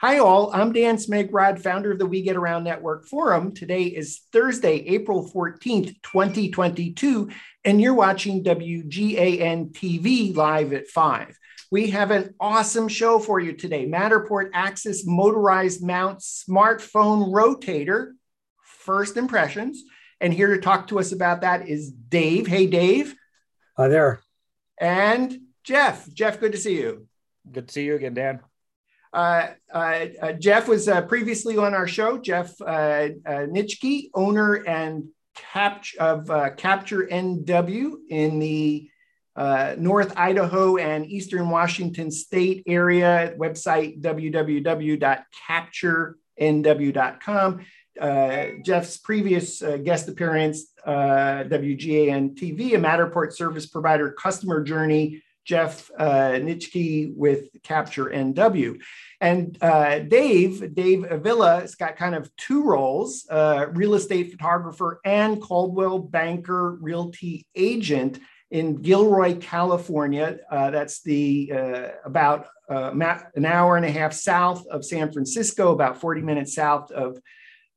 Hi, all. I'm Dan Smigrod, founder of the We Get Around Network Forum. Today is Thursday, April 14th, 2022, and you're watching WGAN TV live at 5. We have an awesome show for you today Matterport Axis Motorized Mount Smartphone Rotator, first impressions. And here to talk to us about that is Dave. Hey, Dave. Hi there. And Jeff. Jeff, good to see you. Good to see you again, Dan. Uh, uh, uh, Jeff was uh, previously on our show. Jeff uh, uh, Nitschke, owner and cap- of Capture NW in the North Idaho and Eastern Washington State area. Website www.capturenw.com. Jeff's previous guest appearance, WGAN TV, a Matterport service provider customer journey Jeff uh, Nitschke with Capture NW. And uh, Dave, Dave Avilla, has got kind of two roles uh, real estate photographer and Coldwell Banker realty agent in Gilroy, California. Uh, that's the uh, about uh, an hour and a half south of San Francisco, about 40 minutes south of,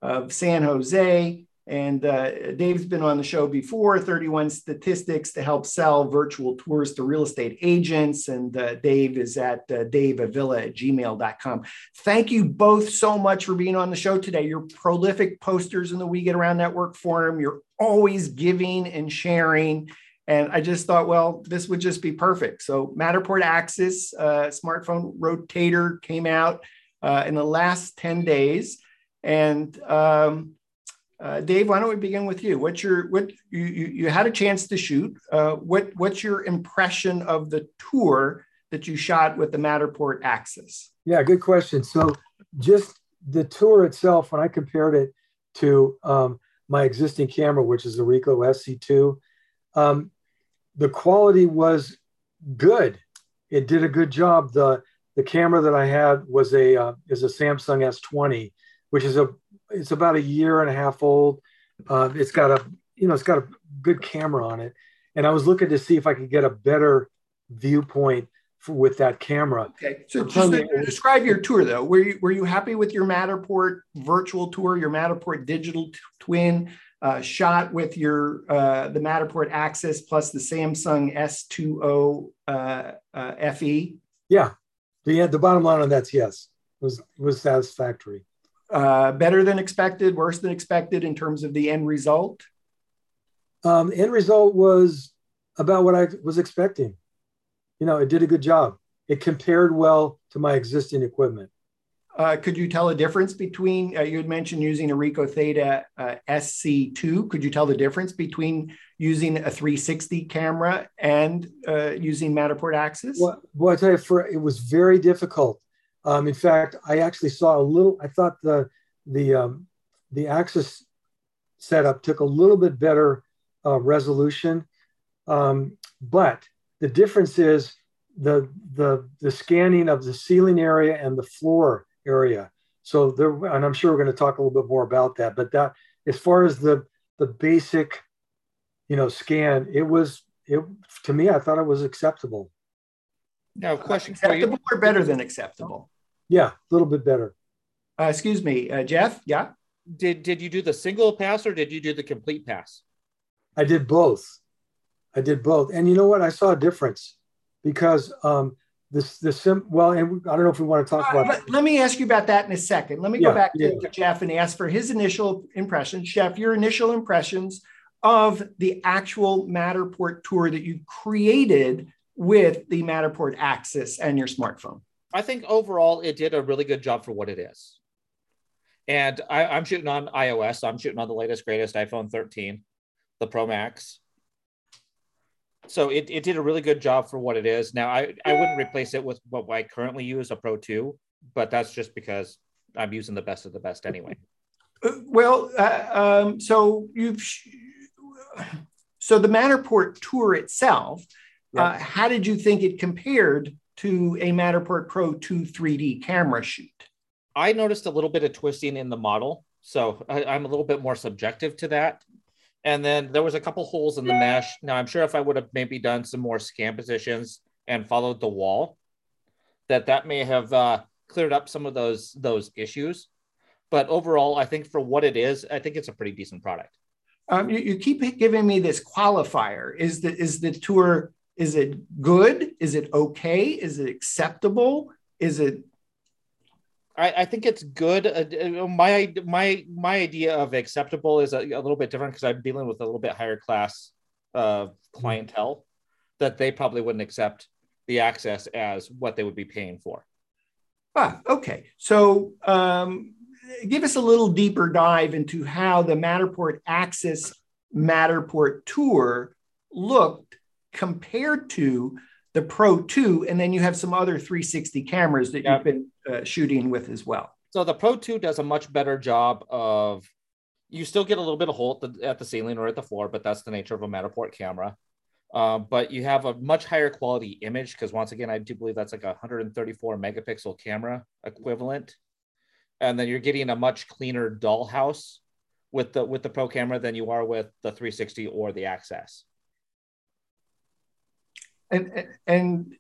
of San Jose. And uh, Dave's been on the show before 31 statistics to help sell virtual tours to real estate agents. And uh, Dave is at uh, daveavila at gmail.com. Thank you both so much for being on the show today. You're prolific posters in the We Get Around Network Forum. You're always giving and sharing. And I just thought, well, this would just be perfect. So, Matterport Axis uh, smartphone rotator came out uh, in the last 10 days. And um, uh, Dave, why don't we begin with you? What's your what you you, you had a chance to shoot? Uh, what what's your impression of the tour that you shot with the Matterport Axis? Yeah, good question. So just the tour itself, when I compared it to um, my existing camera, which is the Ricoh SC2, um, the quality was good. It did a good job. the The camera that I had was a uh, is a Samsung S20, which is a it's about a year and a half old. Uh, it's got a you know it's got a good camera on it, and I was looking to see if I could get a better viewpoint for, with that camera. Okay, so just describe your tour though. Were you were you happy with your Matterport virtual tour, your Matterport digital t- twin? Uh, shot with your uh, the Matterport Axis plus the Samsung S20 uh, uh FE. Yeah, the the bottom line on that's yes, it was was satisfactory uh, better than expected, worse than expected in terms of the end result? Um, end result was about what I was expecting. You know, it did a good job. It compared well to my existing equipment. Uh, could you tell a difference between, uh, you had mentioned using a Ricoh Theta uh, SC2. Could you tell the difference between using a 360 camera and uh, using Matterport Axis? Well, well, I tell you, for, it was very difficult um, in fact, I actually saw a little. I thought the the um, the Axis setup took a little bit better uh, resolution, um, but the difference is the the the scanning of the ceiling area and the floor area. So there, and I'm sure we're going to talk a little bit more about that. But that, as far as the the basic, you know, scan, it was it to me. I thought it was acceptable. Now, question acceptable or better than acceptable? Yeah, a little bit better. Uh, excuse me, uh, Jeff. Yeah. Did did you do the single pass or did you do the complete pass? I did both. I did both, and you know what? I saw a difference because um, this the sim. Well, and I don't know if we want to talk uh, about. Let, let, me ask you about that in a second. Let me yeah, go back to, yeah. to Jeff and ask for his initial impressions. Jeff, your initial impressions of the actual Matterport tour that you created with the Matterport Axis and your smartphone. I think overall it did a really good job for what it is. And I, am shooting on iOS. I'm shooting on the latest, greatest iPhone 13, the Pro Max. So it, it did a really good job for what it is. Now, I, I wouldn't replace it with what I currently use, a Pro 2, but that's just because I'm using the best of the best anyway. Uh, well, uh, um, so you've so the Matterport tour itself. Uh, how did you think it compared to a Matterport Pro 2 3D camera shoot? I noticed a little bit of twisting in the model. So I, am a little bit more subjective to that. And then there was a couple holes in the mesh. Now I'm sure if I would have maybe done some more scan positions and followed the wall, that that may have uh, cleared up some of those those issues. But overall, I think for what it is, I think it's a pretty decent product. Um, you, you keep giving me this qualifier. Is the is the tour is it good? Is it okay? Is it acceptable? Is it I, I, think it's good. Uh, uh, my my my idea of acceptable is a, a little bit different because I'm dealing with a little bit higher class uh, clientele that they probably wouldn't accept the axis as what they would be paying for. Ah, okay. So um, give us a little deeper dive into how the Matterport Axis Matterport tour looked compared to the Pro 2, and then you have some other 360 cameras that you've been uh, shooting with as well. So the Pro 2 does a much better job of you still get a little bit of hole at the, at the ceiling or at the floor, but that's the nature of a Matterport camera. Uh, but you have a much higher quality image because once again, I do believe that's like a 134 megapixel camera equivalent, and then you're getting a much cleaner dollhouse with the with the Pro camera than you are with the 360 or the Axis. And and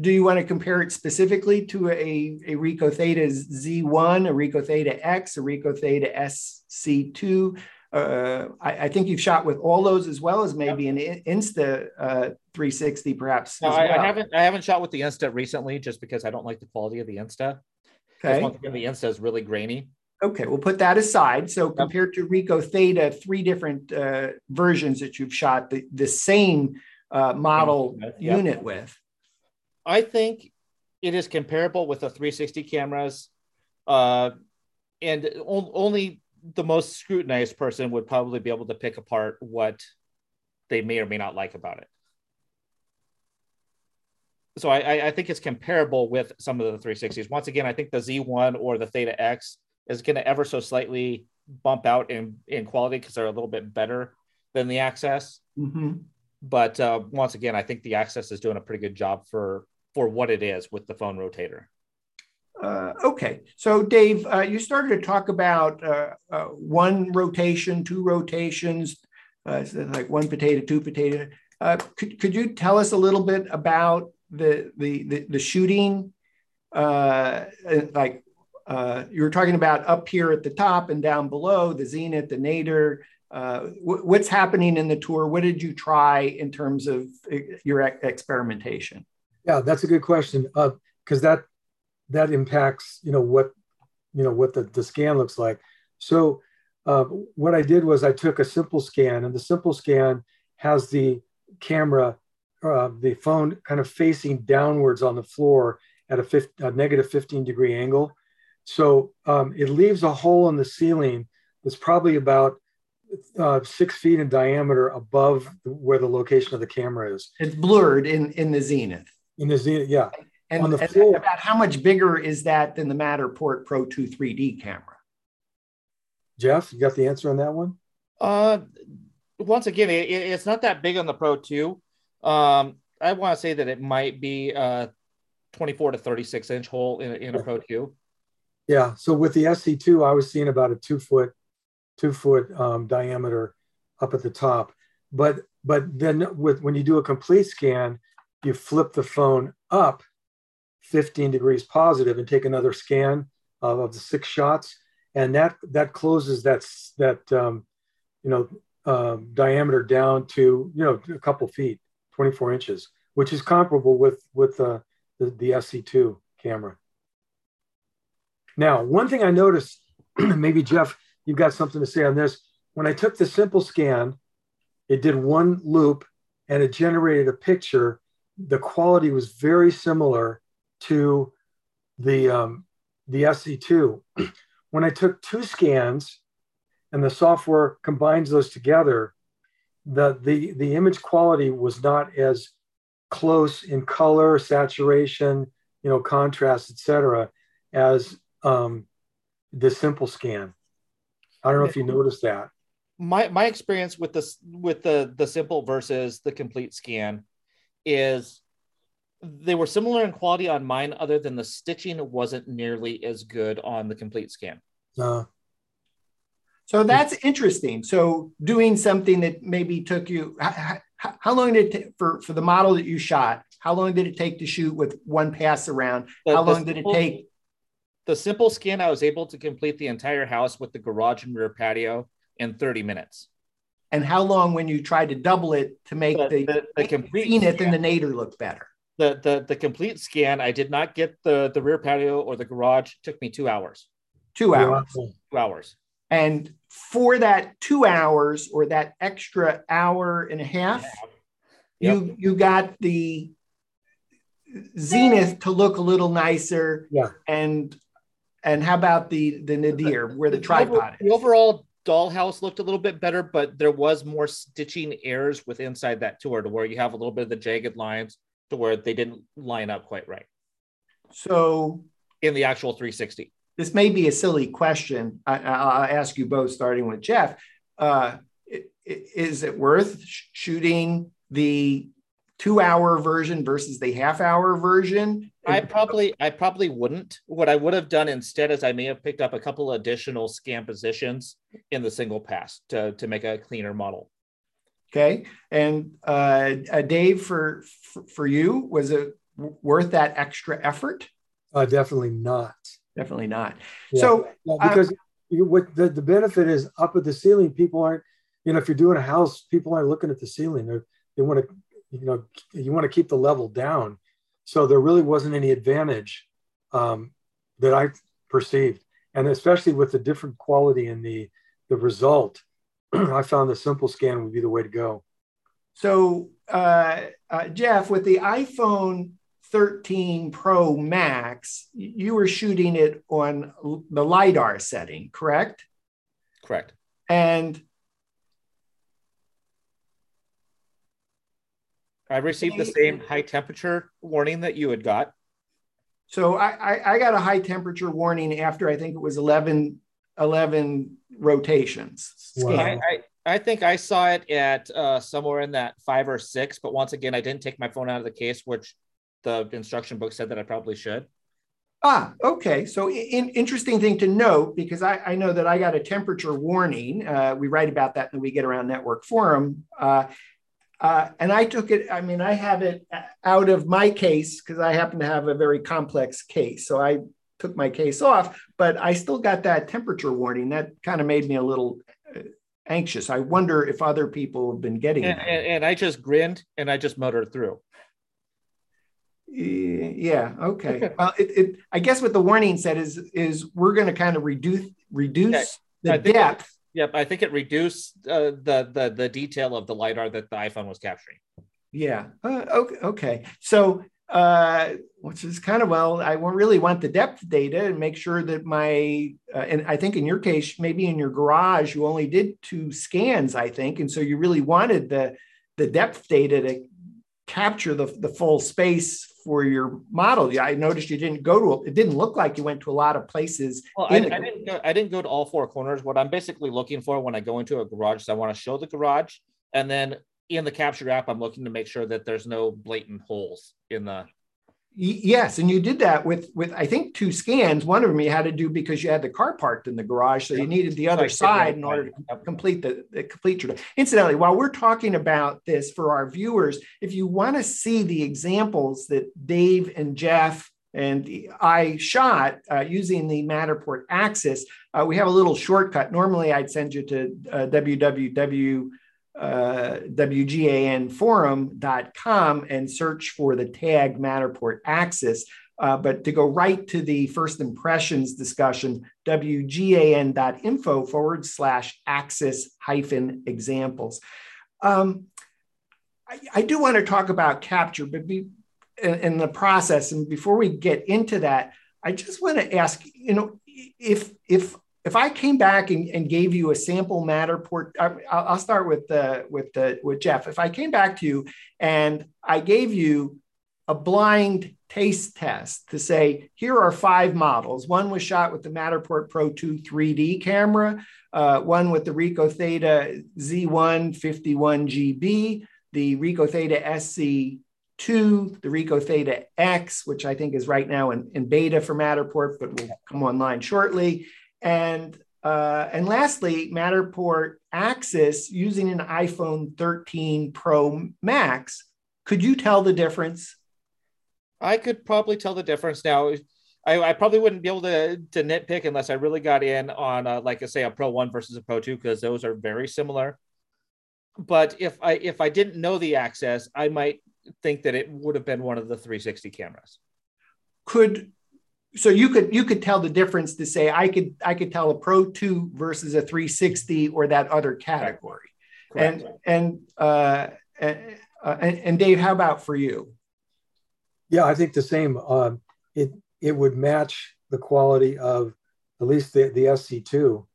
do you want to compare it specifically to a, a Ricoh Theta Z1, a Ricoh Theta X, a Ricoh Theta SC2? Uh, I, I, think you've shot with all those as well as maybe an Insta uh, 360, perhaps. No, I, well. I, haven't. I haven't shot with the Insta recently, just because I don't like the quality of the Insta. Okay. Again, the Insta is really grainy. Okay, we'll put that aside. So compared to Ricoh Theta, three different uh, versions that you've shot the, the same uh, model yep. unit with. I think it is comparable with the 360 cameras, uh, and only the most scrutinized person would probably be able to pick apart what they may or may not like about it. So I, I think it's comparable with some of the 360s. Once again, I think the Z1 or the Theta X is going to ever so slightly bump out in, in quality because they're a little bit better than the Axis. Mm-hmm. But uh, once again, I think the Axis is doing a pretty good job for for what it is with the phone rotator. Uh, okay, so Dave, uh, you started to talk about uh, uh one rotation, two rotations, uh, like one potato, two potato. Uh, could, could you tell us a little bit about the the the, the shooting? like you were talking about up here at the top and down below, the zenith, the nadir. What's happening in the tour? What did you try in terms of your experimentation? Yeah, that's a good question because uh, that that impacts you know what you know what the, the scan looks like. So uh, what I did was I took a simple scan, and the simple scan has the camera, uh, the phone kind of facing downwards on the floor at a, 50, a negative 15 degree angle. So um, it leaves a hole in the ceiling that's probably about uh, six feet in diameter above where the location of the camera is. It's blurred in in the zenith. In the Zenith, yeah. And, on the and floor, about how much bigger is that than the Matterport Pro 2 3D camera? Jeff, you got the answer on that one? Uh, once again, it, it's not that big on the Pro 2. Um, I want to say that it might be a 24 to 36 inch hole in, in a Pro 2. Yeah. So with the SC2, I was seeing about a two foot, two foot um, diameter up at the top. But but then with when you do a complete scan, you flip the phone up 15 degrees positive and take another scan of, of the six shots and that that closes that that um, you know um, diameter down to you know a couple feet 24 inches which is comparable with with uh, the, the sc2 camera now one thing i noticed maybe jeff you've got something to say on this when i took the simple scan it did one loop and it generated a picture the quality was very similar to the um, the SC2. when I took two scans and the software combines those together, the the the image quality was not as close in color, saturation, you know, contrast, etc., as um, the simple scan. I don't know if you noticed that. My my experience with this with the the simple versus the complete scan is they were similar in quality on mine, other than the stitching wasn't nearly as good on the complete scan. Uh, so that's interesting. So doing something that maybe took you how, how long did it for for the model that you shot? How long did it take to shoot with one pass around? How long did it take? The simple scan, I was able to complete the entire house with the garage and rear patio in 30 minutes. And how long when you tried to double it to make The- the, the- the complete zenith and the nadir look better? The, the the complete scan, I did not get the the rear patio or the garage. Took me two hours. Two hours. Two hours. And for that two hours or that extra hour and a half, you you got the zenith to look a little nicer. Yeah. And and how about the the nadir where the over- tripod The is? overall dollhouse looked a little bit better, but there was more stitching errors with inside that tour to where you have a little bit of the jagged lines to where they didn't line up quite right So in the actual 360. this may be a silly question. I, I- I'll ask you both, starting with Jeff. Uh, is it worth shooting the two-hour version versus the half-hour version? I probably I probably wouldn't. What I would have done instead is I may have picked up a couple additional scan positions in the single pass to, to make a cleaner model. Okay, and uh, uh, Dave, for, for for you, was it worth that extra effort? Uh, definitely not. Definitely not. Yeah. So Yeah, Uh, because you, what the, the benefit is up at the ceiling, people aren't, you know, if you're doing a house, people aren't looking at the ceiling. They're, they want to, you know, you want to keep the level down. So there really wasn't any advantage um, that I perceived. And especially with the different quality in the, the result, I found the simple scan would be the way to go. So, uh, uh, Jeff, with the iPhone 13 Pro Max, you were shooting it on the LiDAR setting, correct? Correct. And I received the same high temperature warning that you had got. so I, I, I got a high temperature warning after I think it was 11, 11 rotations. Wow. I, I, I think I saw it at uh, somewhere in that five or six, but once again, I didn't take my phone out of the case, which the instruction book said that I probably should. Ah, okay. So, in, interesting thing to note because I, I know that I got a temperature warning. Uh, we write about that in the We Get Around Network forum. Uh, uh, and I took it, I mean, I have it out of my case because I happen to have a very complex case. So, I took my case off, but I still got that temperature warning. That kind of made me a little uh, anxious. I wonder if other people have been getting And, that. and, and I just grinned and I just motored through. Yeah. Okay. Well, it, it, I guess what the warning said is is we're going to kind of reduce reduce the it- depth. Yep, I think it reduced uh, the the the detail of the lidar that the iPhone was capturing. Yeah. Uh, okay. Okay. So, uh, which is kind of well, I really want the depth data and make sure that my, uh, and I think in your case, maybe in your garage, you only did two scans, I think, and so you really wanted the the depth data to capture the the full space for your model. Yeah, I noticed you didn't go to. It didn't look like you went to a lot of places. Well, I, the- I didn't go. I didn't go to all four corners. What I'm basically looking for when I go into a garage is I want to show the garage, and then in the capture app, I'm looking to make sure that there's no blatant holes in the. Yes, and you did that with with I think two scans. One of them you had to do because you had the car parked in the garage, so you needed the other side in order to complete the, the complete your. Incidentally, while we're talking about this for our viewers, if you want to see the examples that Dave and Jeff and I shot uh, using the Matterport Axis, uh, we have a little shortcut. Normally, I'd send you to uh, www uh, wganforum.com and search for the tag Matterport Axis. Uh, but to go right to the first impressions discussion, wgan.info forward slash axis hyphen examples. Um, I, I do want to talk about capture, but be, in, in the process, and before we get into that, I just want to ask, you know, if if if I came back and, and gave you a sample Matterport, I, I'll I'll start with the with the with Jeff. If I came back to you and I gave you a blind taste test to say, here are five models. One was shot with the Matterport Pro 2 3D camera, uh, one with the Ricoh Theta Z1 51GB, the Ricoh Theta SC2, the Ricoh Theta X, which I think is right now in, in beta for Matterport, but will come online shortly. And uh, and lastly, Matterport Axis using an iPhone 13 Pro Max. Could you tell the difference? I could probably tell the difference now. I, I, probably wouldn't be able to, to nitpick unless I really got in on, uh, like I say, a Pro One versus a Pro Two because those are very similar. But if I if I didn't know the axis, I might think that it would have been one of the 360 cameras. Could so you could you could tell the difference to say I could I could tell a Pro Two versus a 360 or that other category. Correct. And and uh, and, and, and Dave, how about for you? Yeah, I think the same. Um, it it would match the quality of at least the, the SC2.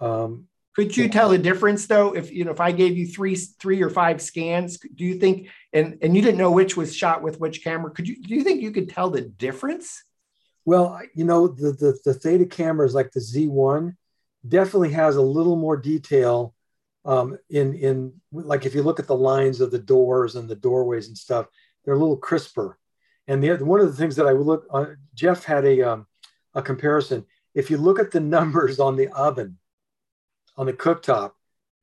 Um, Could you tell the difference though? If you know, if I gave you three, three or five scans, do you think, and and you didn't know which was shot with which camera, could you? Do you think you could tell the difference? Well, you know, the the, the Theta cameras like the Z1 definitely has a little more detail um, in in like if you look at the lines of the doors and the doorways and stuff, they're a little crisper. And the other, one of the things that I would look, uh, Jeff had a um, a comparison. If you look at the numbers on the oven, on the cooktop,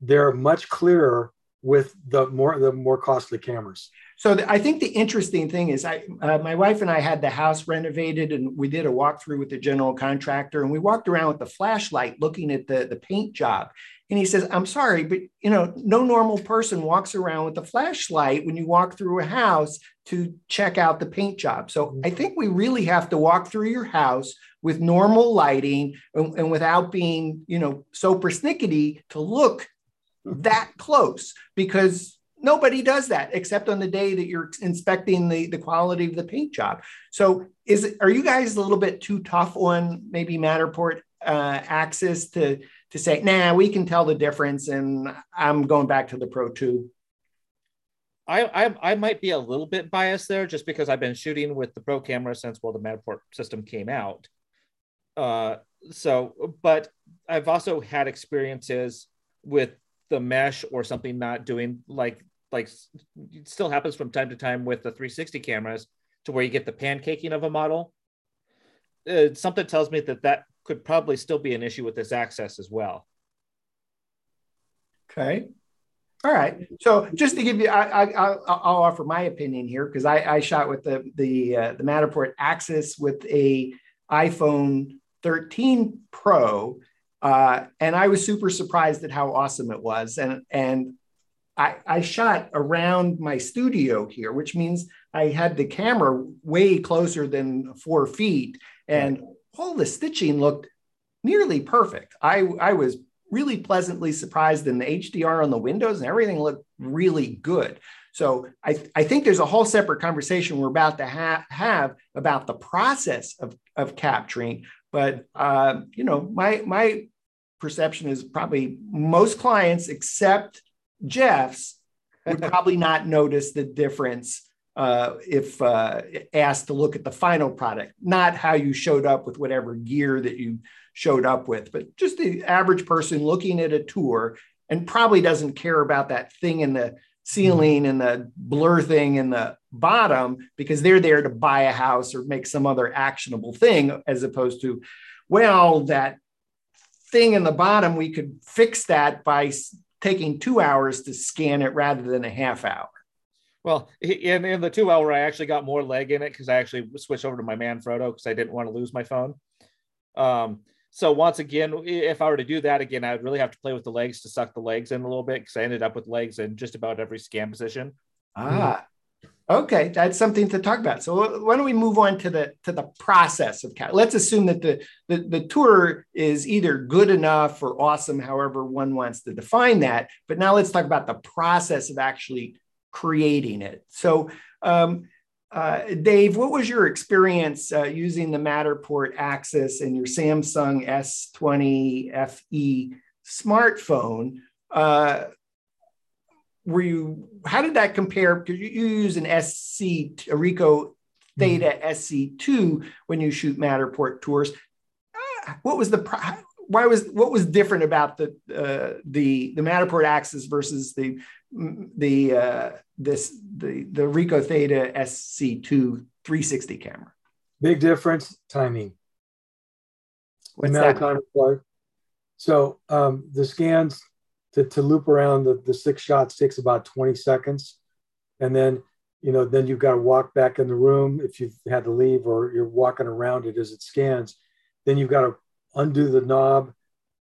they're much clearer with the more the more costly cameras. So the, I think the interesting thing is, I uh, my wife and I had the house renovated, and we did a walkthrough with the general contractor, and we walked around with the flashlight looking at the the paint job. And he says, I'm sorry, but you know, no normal person walks around with a flashlight when you walk through a house to check out the paint job. So I think we really have to walk through your house with normal lighting and, and without being, you know, so persnickety to look that close because nobody does that except on the day that you're inspecting the, the quality of the paint job. So is are you guys a little bit too tough on maybe Matterport uh, Axis to to say, nah, we can tell the difference, and I'm going back to the Pro Two. I, I, I might be a little bit biased there, just because I've been shooting with the Pro camera since well the Matterport system came out. Uh, so, but I've also had experiences with the mesh or something not doing like like it still happens from time to time with the 360 cameras to where you get the pancaking of a model. Uh, something tells me that that could probably still be an issue with this axis as well. Okay. All right. So just to give you, I, I, will offer my opinion here because I, I, shot with the the uh, the Matterport Axis with a iPhone 13 Pro, uh, and I was super surprised at how awesome it was. And and I, I shot around my studio here, which means I had the camera way closer than four feet, and all the stitching looked nearly perfect. I, I was really pleasantly surprised in the HDR on the windows and everything looked really good. So I, I think there's a whole separate conversation we're about to ha- have about the process of, of capturing. But uh, you know, my my perception is probably most clients, except Jeff's, would probably not notice the difference uh, if uh, asked to look at the final product, not how you showed up with whatever gear that you showed up with, but just the average person looking at a tour and probably doesn't care about that thing in the ceiling and the blur thing in the bottom because they're there to buy a house or make some other actionable thing as opposed to, well, that thing in the bottom, we could fix that by taking two hours to scan it rather than a half hour. Well, in, in the two hour, I actually got more leg in it because I actually switched over to my Manfrotto because I didn't want to lose my phone. Um, so once again, if I were to do that again, I would really have to play with the legs to suck the legs in a little bit because I ended up with legs in just about every scan position. Ah, okay, that's something to talk about. So why don't we move on to the to the process of cat? Let's assume that the, the the tour is either good enough or awesome, however one wants to define that. But now let's talk about the process of actually creating it. So, um, uh, Dave, what was your experience uh, using the Matterport Axis and your Samsung S20 FE smartphone? Uh, were you? How did that compare? Because you, you use an SC a Ricoh Theta mm-hmm. SC2 when you shoot Matterport tours. Uh, what was the why was what was different about the uh, the the Matterport Axis versus the the uh, this the the Ricoh Theta SC2 360 camera? Big difference, timing. What's that? Time. So um, the scans to, to loop around the, the six shots takes about 20 seconds. And then you know, then you've got to walk back in the room if you've had to leave or you're walking around it as it scans. Then you've got to undo the knob,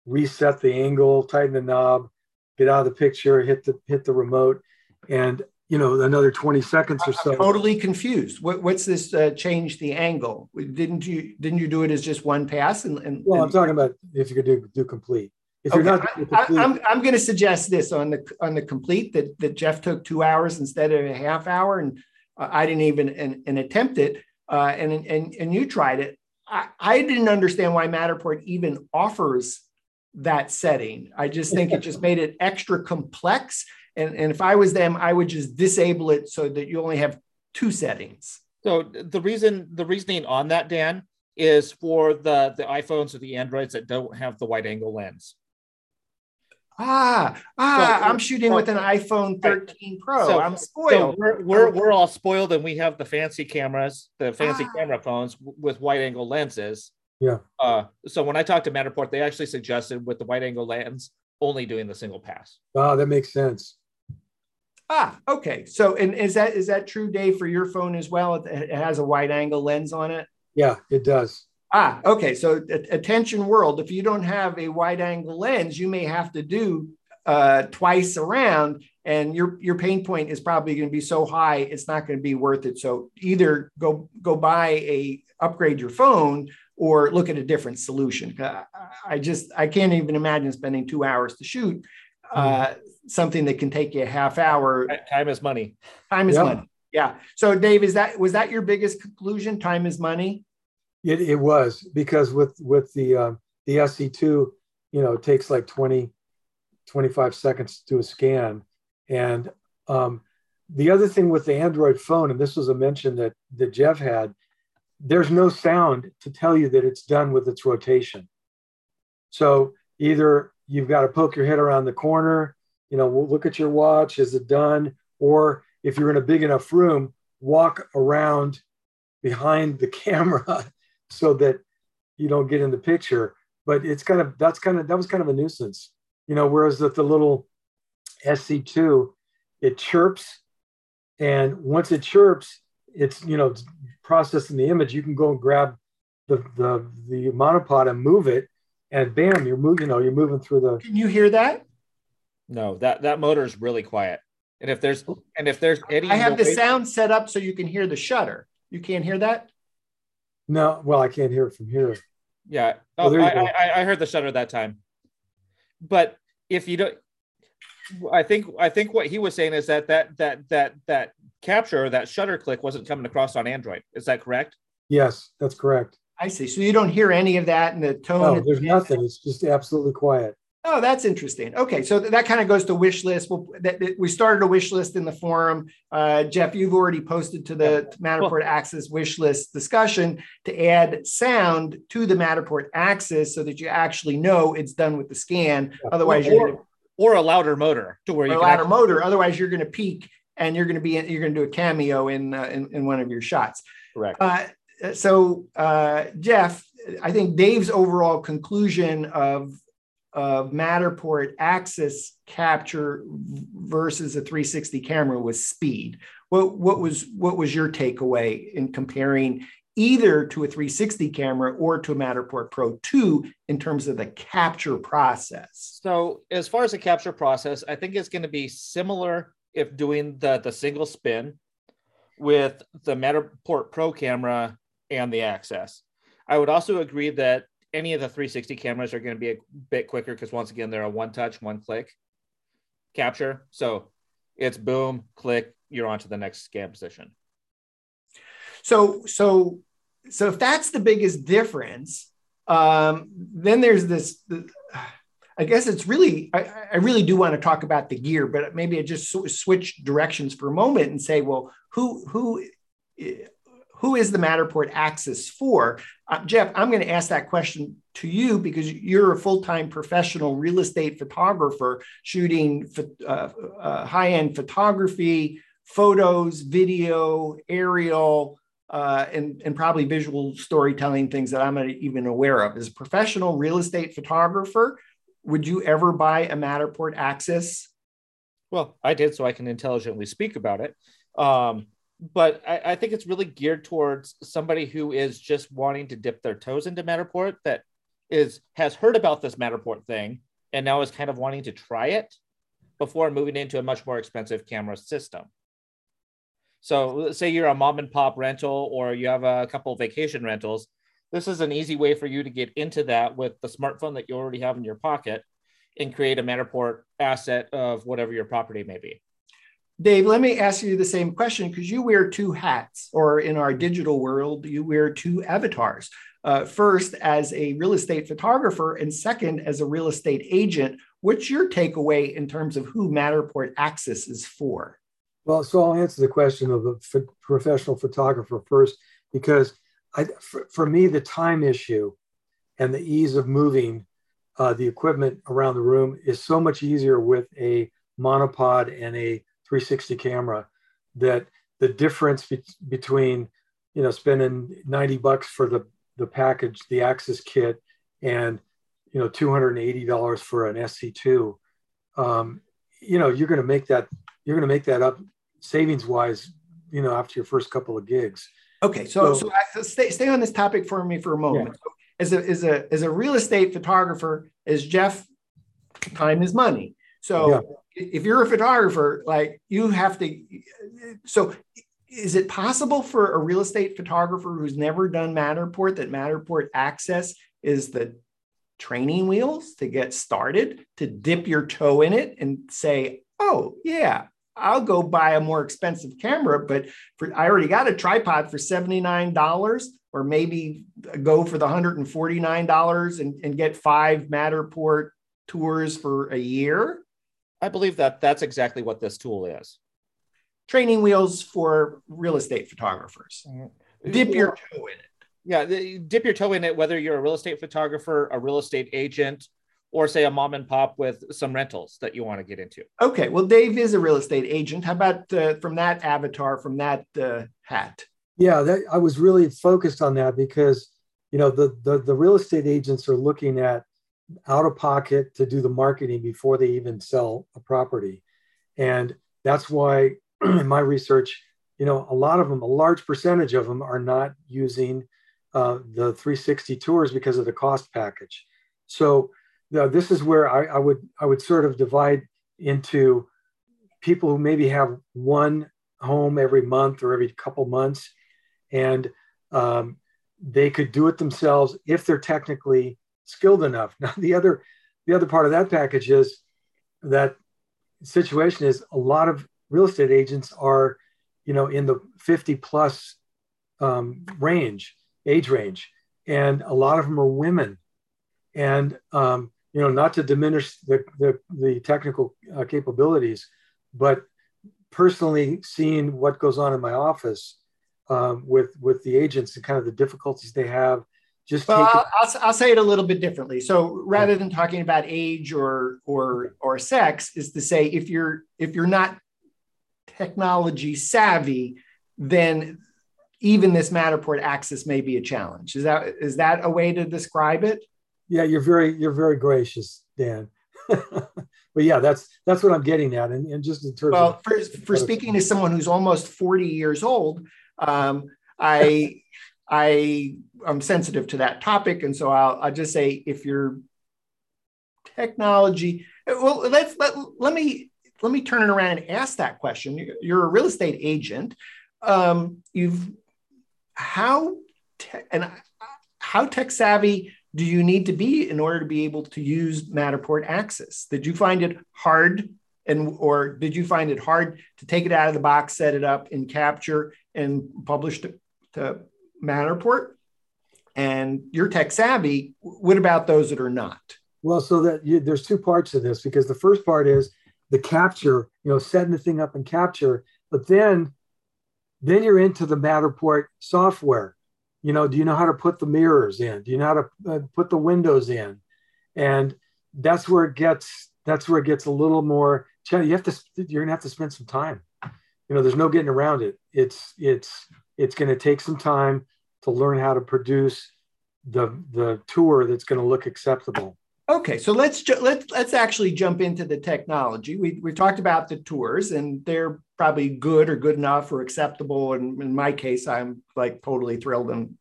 reset the angle, tighten the knob, get out of the picture, hit the hit the remote, and you know another 20 seconds or so. I'm totally confused. What, what's this uh, change the angle? Didn't you didn't you do it as just one pass? And, and well, I'm talking about if you could do do complete. If okay. you're not complete, I, I'm I'm going to suggest this on the on the complete that that Jeff took two hours instead of a half hour, and uh, I didn't even and, and attempt it, uh, and and and you tried it. I, I didn't understand why Matterport even offers that setting. I just think it just made it extra complex. And, and if I was them, I would just disable it so that you only have two settings. So the reason the reasoning on that, Dan, is for the the iPhones or the Androids that don't have the wide angle lens. Ah, ah, so, I'm shooting so, with an iPhone 13 Pro. So, I'm spoiled. we're, we're, we're all spoiled and we have the fancy cameras, the fancy ah. camera phones with wide angle lenses. Yeah. Uh, so when I talked to Matterport, they actually suggested with the wide angle lens only doing the single pass. Oh, that makes sense. Ah, okay. So, and is that is that true, Dave, for your phone as well? It, it has a wide angle lens on it. Yeah, it does. Ah, okay. So, attention world, if you don't have a wide angle lens, you may have to do uh, twice around, and your your pain point is probably going to be so high, it's not going to be worth it. So, either go go buy a upgrade your phone or look at a different solution. I just I can't even imagine spending two hours to shoot uh, mm-hmm. something that can take you a half hour. Time is money. Time is yep. money. Yeah. So Dave, is that was that your biggest conclusion? Time is money. It, it was because with with the uh, the SC2, you know, it takes like 20, 25 seconds to do a scan. And um, the other thing with the Android phone, and this was a mention that that Jeff had, there's no sound to tell you that it's done with its rotation. So either you've got to poke your head around the corner, you know, look at your watch, is it done? Or if you're in a big enough room, walk around behind the camera so that you don't get in the picture. But it's kind of that's kind of that was kind of a nuisance, you know. Whereas that the little SC2, it chirps, and once it chirps, it's you know processing the image. You can go and grab the the the monopod and move it, and bam, you're moving. You know, you're moving through the. Can you hear that? No, that that motor is really quiet. And if there's and if there's any, I have the sound set up so you can hear the shutter. You can't hear that. No, well, I can't hear it from here. Yeah. Oh, oh I, I, I heard the shutter that time. But if you don't, I think I think what he was saying is that that that that that capture that shutter click wasn't coming across on Android. Is that correct? Yes, that's correct. I see. So you don't hear any of that in the tone. No, there's nothing. It's just absolutely quiet. Oh, that's interesting. Okay, so that kind of goes to wish list. We'll, that, that, we started a wish list in the forum. Uh, Jeff, you've already posted to the yeah. Matterport Axis wish list discussion to add sound to the Matterport Axis so that you actually know it's done with the scan. Yeah. Otherwise, or, you're gonna, or a louder motor to where you a louder actually- motor. Otherwise, you're going to peak and you're going to be you're going to do a cameo in, uh, in, in one of your shots. Correct. Uh, so, uh, Jeff, I think Dave's overall conclusion of of Matterport axis capture versus a 360 camera was speed. What, what was what was your takeaway in comparing either to a 360 camera or to a Matterport Pro 2 in terms of the capture process? So, as far as the capture process, I think it's going to be similar if doing the, the single spin with the Matterport Pro camera and the Axis. I would also agree that any of the 360 cameras are going to be a bit quicker because once again they're a one touch, one click capture. So it's boom, click, you're on to the next scan position. So so so if that's the biggest difference, um, then there's this. I guess it's really, I, I, really do want to talk about the gear, but maybe I just switch directions for a moment and say, well, who who who is the Matterport Axis for? Uh, Jeff, I'm going to ask that question to you because you're a full time professional real estate photographer shooting uh, uh, high end photography, photos, video, aerial, uh, and, and probably visual storytelling things that I'm not even aware of. As a professional real estate photographer, would you ever buy a Matterport Axis? Well, I did, so I can intelligently speak about it. Um, but I, I, think it's really geared towards somebody who is just wanting to dip their toes into Matterport that is has heard about this Matterport thing and now is kind of wanting to try it before moving into a much more expensive camera system. So say you're a mom and pop rental or you have a couple vacation rentals. This is an easy way for you to get into that with the smartphone that you already have in your pocket and create a Matterport asset of whatever your property may be. Dave, let me ask you the same question because you wear two hats, or in our digital world, you wear two avatars. Uh, first, as a real estate photographer, and second, as a real estate agent. What's your takeaway in terms of who Matterport Axis is for? Well, so I'll answer the question of the f- professional photographer first, because I, for, for, me, the time issue and the ease of moving uh, the equipment around the room is so much easier with a monopod and a 360 camera that the difference be- between you know spending 90 bucks for the the package the axis kit and you know $280 for an sc2 um, you know you're going to make that you're going to make that up savings wise you know after your first couple of gigs. Okay so so, so stay, stay on this topic for me for a moment. Yeah. as a as a as a real estate photographer as jeff time is money so yeah if you're a photographer, like you have to. So, is it possible for a real estate photographer who's never done Matterport that Matterport axis is the training wheels to get started to dip your toe in it and say, "Oh yeah, I'll go buy a more expensive camera, but for I already got a tripod for $79 or maybe go for the $149 and, and get five Matterport tours for a year. I believe that that's exactly what this tool is. Training wheels for real estate photographers. Mm-hmm. Dip your toe in it. Yeah, dip your toe in it, whether you're a real estate photographer, a real estate agent, or say a mom and pop with some rentals that you want to get into. Okay, well, Dave is a real estate agent. How about uh, from that avatar, from that uh, hat? Yeah, that, I was really focused on that because you know the, the the real estate agents are looking at out of pocket to do the marketing before they even sell a property. And that's why in my research, you know, a lot of them, a large percentage of them are not using uh, the 360 tours because of the cost package. So uh, this is where I, I would I would sort of divide into people who maybe have one home every month or every couple months, and um, they could do it themselves if they're technically skilled enough. Now, the other, the other part of that package is that situation is a lot of real estate agents are, you know, in the 50 plus um, range, age range, and a lot of them are women. And, um, you know, not to diminish the, the, the technical uh, capabilities, but personally seeing what goes on in my office um, with, with the agents and kind of the difficulties they have just well, I'll, I'll, I'll, say it a little bit differently. So rather than talking about age or or or sex, is to say if you're if you're not technology savvy, then even this Matterport Axis may be a challenge. Is that is that a way to describe it? Yeah, you're very you're very gracious, Dan. but yeah, that's that's what I'm getting at, and, and just in terms well, of for, for speaking to someone who's almost 40 years old, um, I I am sensitive to that topic, and so I'll, I'll just say if your technology, well, let's let let me let me turn it around and ask that question. You're a real estate agent. Um, you've how te- and how tech savvy do you need to be in order to be able to use Matterport Axis? Did you find it hard and or did you find it hard to take it out of the box, set it up in Capture, and publish to, to Matterport and you're tech savvy. What about those that are not? Well, so that you, there's two parts to this because the first part is the capture, you know, setting the thing up and capture, but then then you're into the Matterport software. You know, do you know how to put the mirrors in? Do you know how to uh, put the windows in? And that's where it gets that's where it gets a little more. You have to you're gonna have to spend some time. You know, there's no getting around it. It's it's it's going to take some time to learn how to produce the the tour that's going to look acceptable. Okay, so let's ju- let's let's actually jump into the technology. We we talked about the tours, and they're probably good or good enough or acceptable. And in my case, I'm like totally thrilled and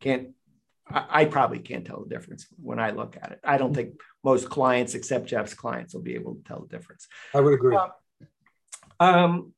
can't. I, I probably can't tell the difference when I look at it. I don't think most clients, except Jeff's clients, will be able to tell the difference. I would agree. Um, um,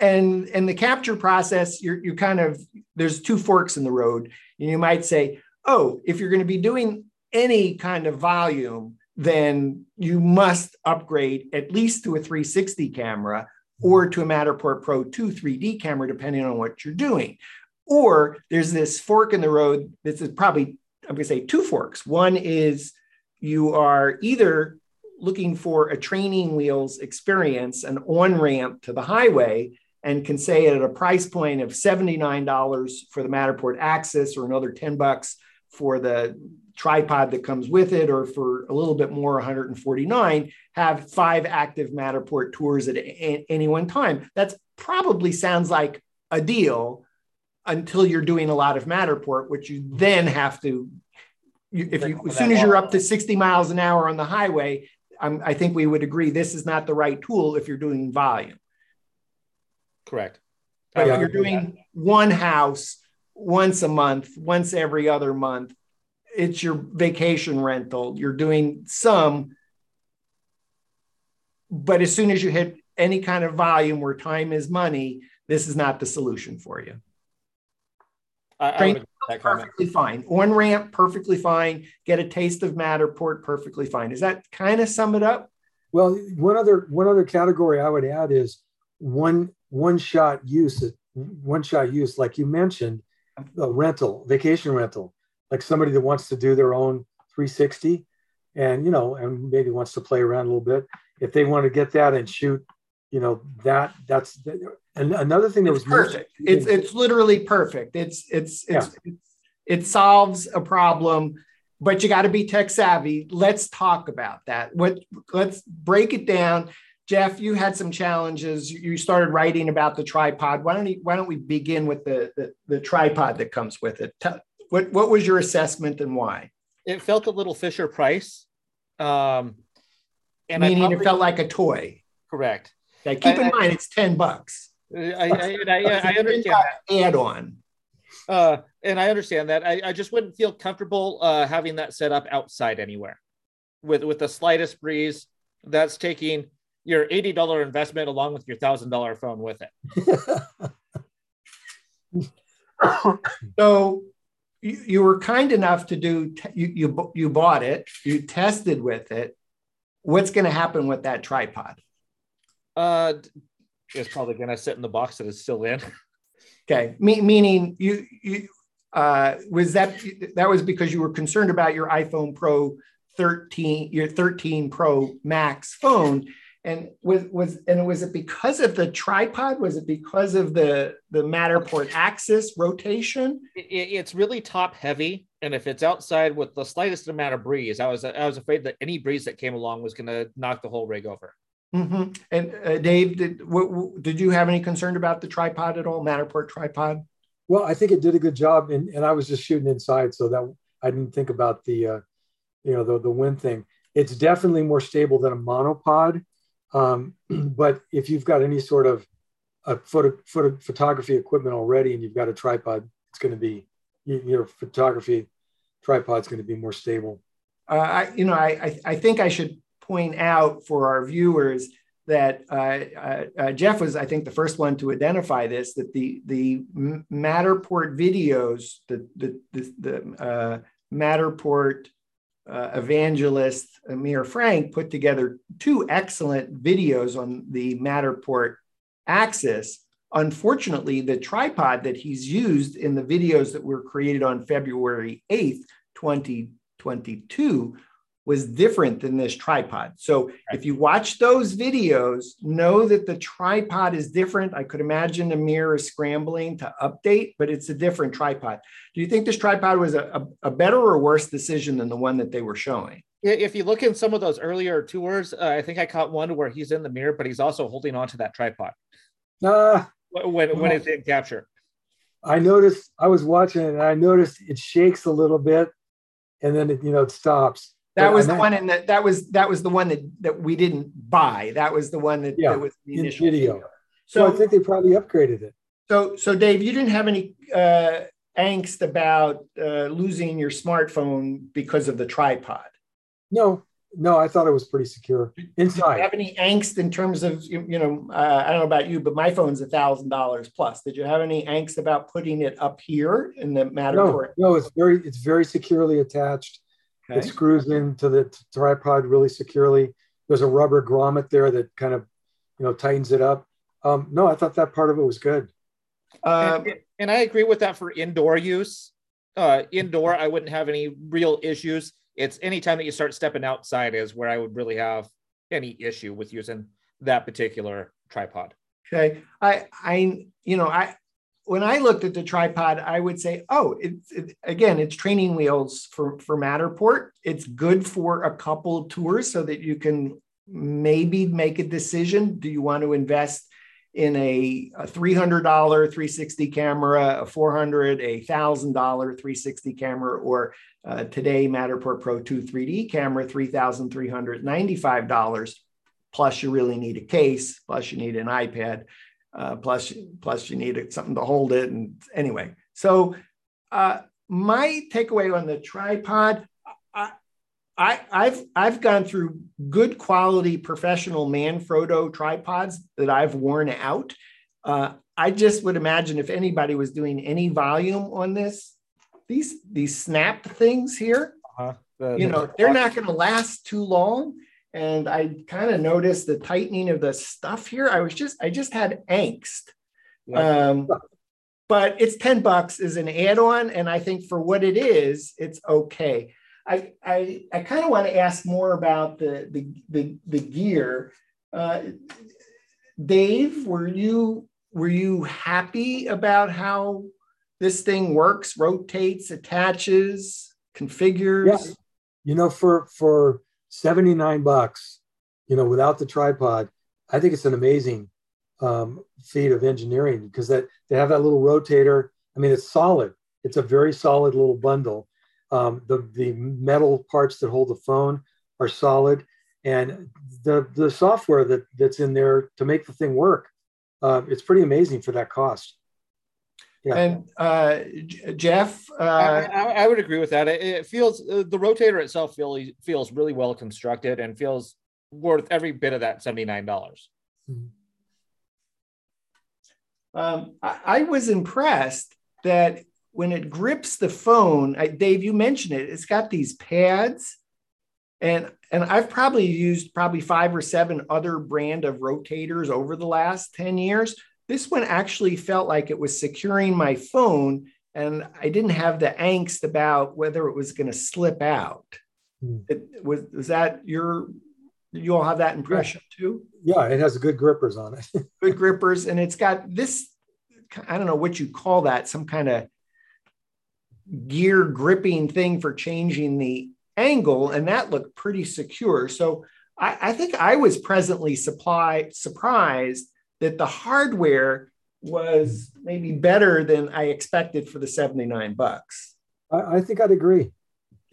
and and the capture process, you're you kind of there's two forks in the road, and you might say, oh, if you're going to be doing any kind of volume, then you must upgrade at least to a 360 camera or to a Matterport Pro 2 3D camera, depending on what you're doing. Or there's this fork in the road. This is probably, I'm going to say two forks. One is you are either looking for a training wheels experience, an on ramp to the highway, and can say at a price point of $79 for the Matterport Axis or another 10 bucks for the tripod that comes with it, or for a little bit more, 149, have five active Matterport tours at any one time. That's probably sounds like a deal until you're doing a lot of Matterport, which you then have to. If you, as soon as you're up to 60 miles an hour on the highway, I'm, I think we would agree this is not the right tool if you're doing volume. Correct. But Yeah. you're doing one house once a month, once every other month. It's your vacation rental. You're doing some, but as soon as you hit any kind of volume where time is money, this is not the solution for you. I, I Train- would agree with comment. Perfectly fine. On ramp, perfectly fine. Get a taste of Matterport, perfectly fine. Does that kind of sum it up? Well, one other one other category I would add is one one shot use. One shot use, like you mentioned, a rental, vacation rental, like somebody that wants to do their own 360, and you know, and maybe wants to play around a little bit. If they want to get that and shoot, you know, that that's and another thing that It's was perfect. It's it's literally perfect. It's it's it's, it's it solves a problem, but you got to be tech savvy. Let's talk about that. What let's break it down. Jeff, you had some challenges. You started writing about the tripod. Why don't you, why don't we begin with the, the the tripod that comes with it? Tell, what what was your assessment and why? It felt a little Fisher Price. Um, and I Meaning probably, it felt like a toy. correct. Keep in I- mind it's ten bucks. I, I, I, I understand. Add on. Uh, and I understand that. I, I just wouldn't feel comfortable uh, having that set up outside anywhere with with the slightest breeze. That's taking your eighty dollar investment along with your thousand dollar phone with it. So you, you were kind enough to do you, you you bought it, you tested with it. What's going to happen with that tripod? Uh, it's probably gonna sit in the box that it's still in. Okay, Me- meaning you you uh, was that that was because you were concerned about your iPhone Pro 13, your 13 Pro Max phone, and was was and was it because of the tripod? Was it because of the the Matterport axis rotation? It, it- it's really top heavy, and if it's outside with the slightest amount of breeze, I was I was afraid that any breeze that came along was gonna knock the whole rig over. hmm And uh, Dave, did what, what- did you have any concern about the tripod at all? Matterport tripod? Well, I think it did a good job, and, and I was just shooting inside, so that I didn't think about the, uh, you know, the the wind thing. It's definitely more stable than a monopod, um, but if you've got any sort of a photo, photo photography equipment already, and you've got a tripod, it's going to be your, photography tripod's going to be more stable. Uh, I, you know, I, I, I think I should point out for our viewers that uh, uh, uh, Jeff was, I think, the first one to identify this. That the the Matterport videos, the the the, the uh, Matterport uh, evangelist Amir Frank put together two excellent videos on the Matterport axis. Unfortunately, the tripod that he's used in the videos that were created on February 8th, 2022 was different than this tripod. So if you watch those videos, know that the tripod is different. I could imagine Amir is scrambling to update, but it's a different tripod. Do you think this tripod was a, a, a better or worse decision than the one that they were showing? If you look in some of those earlier tours, uh, I think I caught one where he's in the mirror, but he's also holding onto that tripod Ah, wh- when when it's in capture. I noticed. I was watching it, and I noticed it shakes a little bit, and then it, you know it stops. That But was the one in that that was that was the one that that we didn't buy. That was the one that, Yeah, that was the in initial video. So So I think they probably upgraded it. so so Dave, you didn't have any uh, angst about uh, losing your smartphone because of the tripod. No, no, I thought it was pretty secure Do you inside. have any angst in terms of you, know uh, I don't know about you, but my phone's a thousand dollars plus. Did you have any angst about putting it up here in the No, Matterport? no, it's very, it's very securely attached. Okay. It screws into the t- tripod really securely. There's a rubber grommet there that kind of, you know, tightens it up. Um, no, I thought that part of it was good. Uh, and, and I agree with that for indoor use. Uh, indoor, I wouldn't have any real issues. It's anytime that you start stepping outside is where I would really have any issue with using that particular tripod. Okay. I, I, you know, I, when I looked at the tripod, I would say, oh, it's it, again, it's training wheels for for Matterport. It's good for a couple tours so that you can maybe make a decision. Do you want to invest in a, a $300 360 camera, a 400, a $1,000 360 camera, or uh, today Matterport Pro 2 3D camera, $3,395. Plus, you really need a case. Plus, you need an iPad. Uh, plus, plus you need something to hold it. And anyway, so uh, my takeaway on the tripod, I, I, I've I've gone through good quality professional Manfrotto tripods that I've worn out. Uh, I just would imagine if anybody was doing any volume on this, these these snap things here, Uh-huh. The- you the- know, they're not going to last too long. And I kind of noticed the tightening of the stuff here. I was just, I just had angst. Yeah. Um, but it's 10 bucks as an add-on. And I think for what it is, it's okay. I, I, I kind of want to ask more about the, the, the, the gear. Uh, Dave, were you, were you happy about how this thing works, rotates, attaches, configures? Yeah. You know, for for 79 bucks, you know, without the tripod, I think it's an amazing um, feat of engineering because that they have that little rotator. I mean, it's solid. It's a very solid little bundle. Um, the the metal parts that hold the phone are solid, and the the software that that's in there to make the thing work, uh, it's pretty amazing for that cost. Yeah. And uh, Jeff, I, uh, I, I would agree with that. It, it feels uh, the rotator itself really feels really well constructed and feels worth every bit of that seventy nine dollars. um, I, I was impressed that when it grips the phone, I, Dave, you mentioned it. It's got these pads, and and I've probably used probably five or seven other brand of rotators over the last ten years. This one actually felt like it was securing my phone, and I didn't have the angst about whether it was going to slip out. Hmm. It, was was that your? You all have that impression too? Yeah, it has good grippers on it. good grippers and it's got this i don't know what you call that some kind of gear gripping thing for changing the angle and that looked pretty secure so i, I think i was presently supply, surprised that the hardware was maybe better than i expected for the 79 bucks I, I think I'd agree.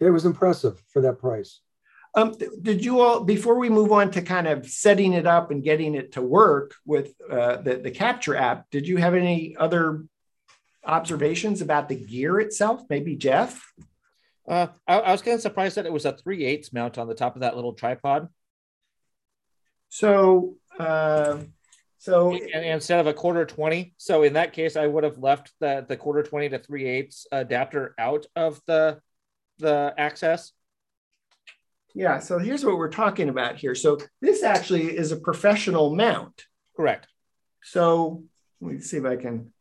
It was impressive for that price. Um, th- did you all, before we move on to kind of setting it up and getting it to work with uh, the, the Capture app, did you have any other observations about the gear itself? Maybe Jeff? Uh, I, I was kind of surprised that it was a three eighths mount on the top of that little tripod, So, uh, so and, and instead of a quarter twenty. So in that case, I would have left the the quarter twenty to three eighths adapter out of the the Axis. yeah, so here's what we're talking about here. So this actually is a professional mount. Correct. So let me see if I can,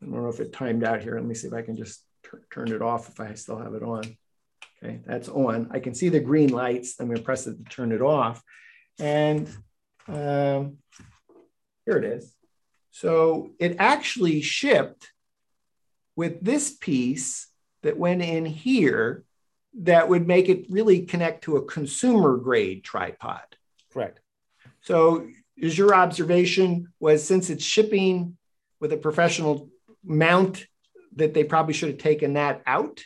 I don't know if it timed out here. Let me see if I can just tur- turn it off if I still have it on. Okay, that's on. I can see the green lights. I'm gonna press it to turn it off. And um, here it is. So it actually shipped with this piece that went in here that would make it really connect to a consumer grade tripod. Correct. So is your observation was since it's shipping with a professional mount that they probably should have taken that out?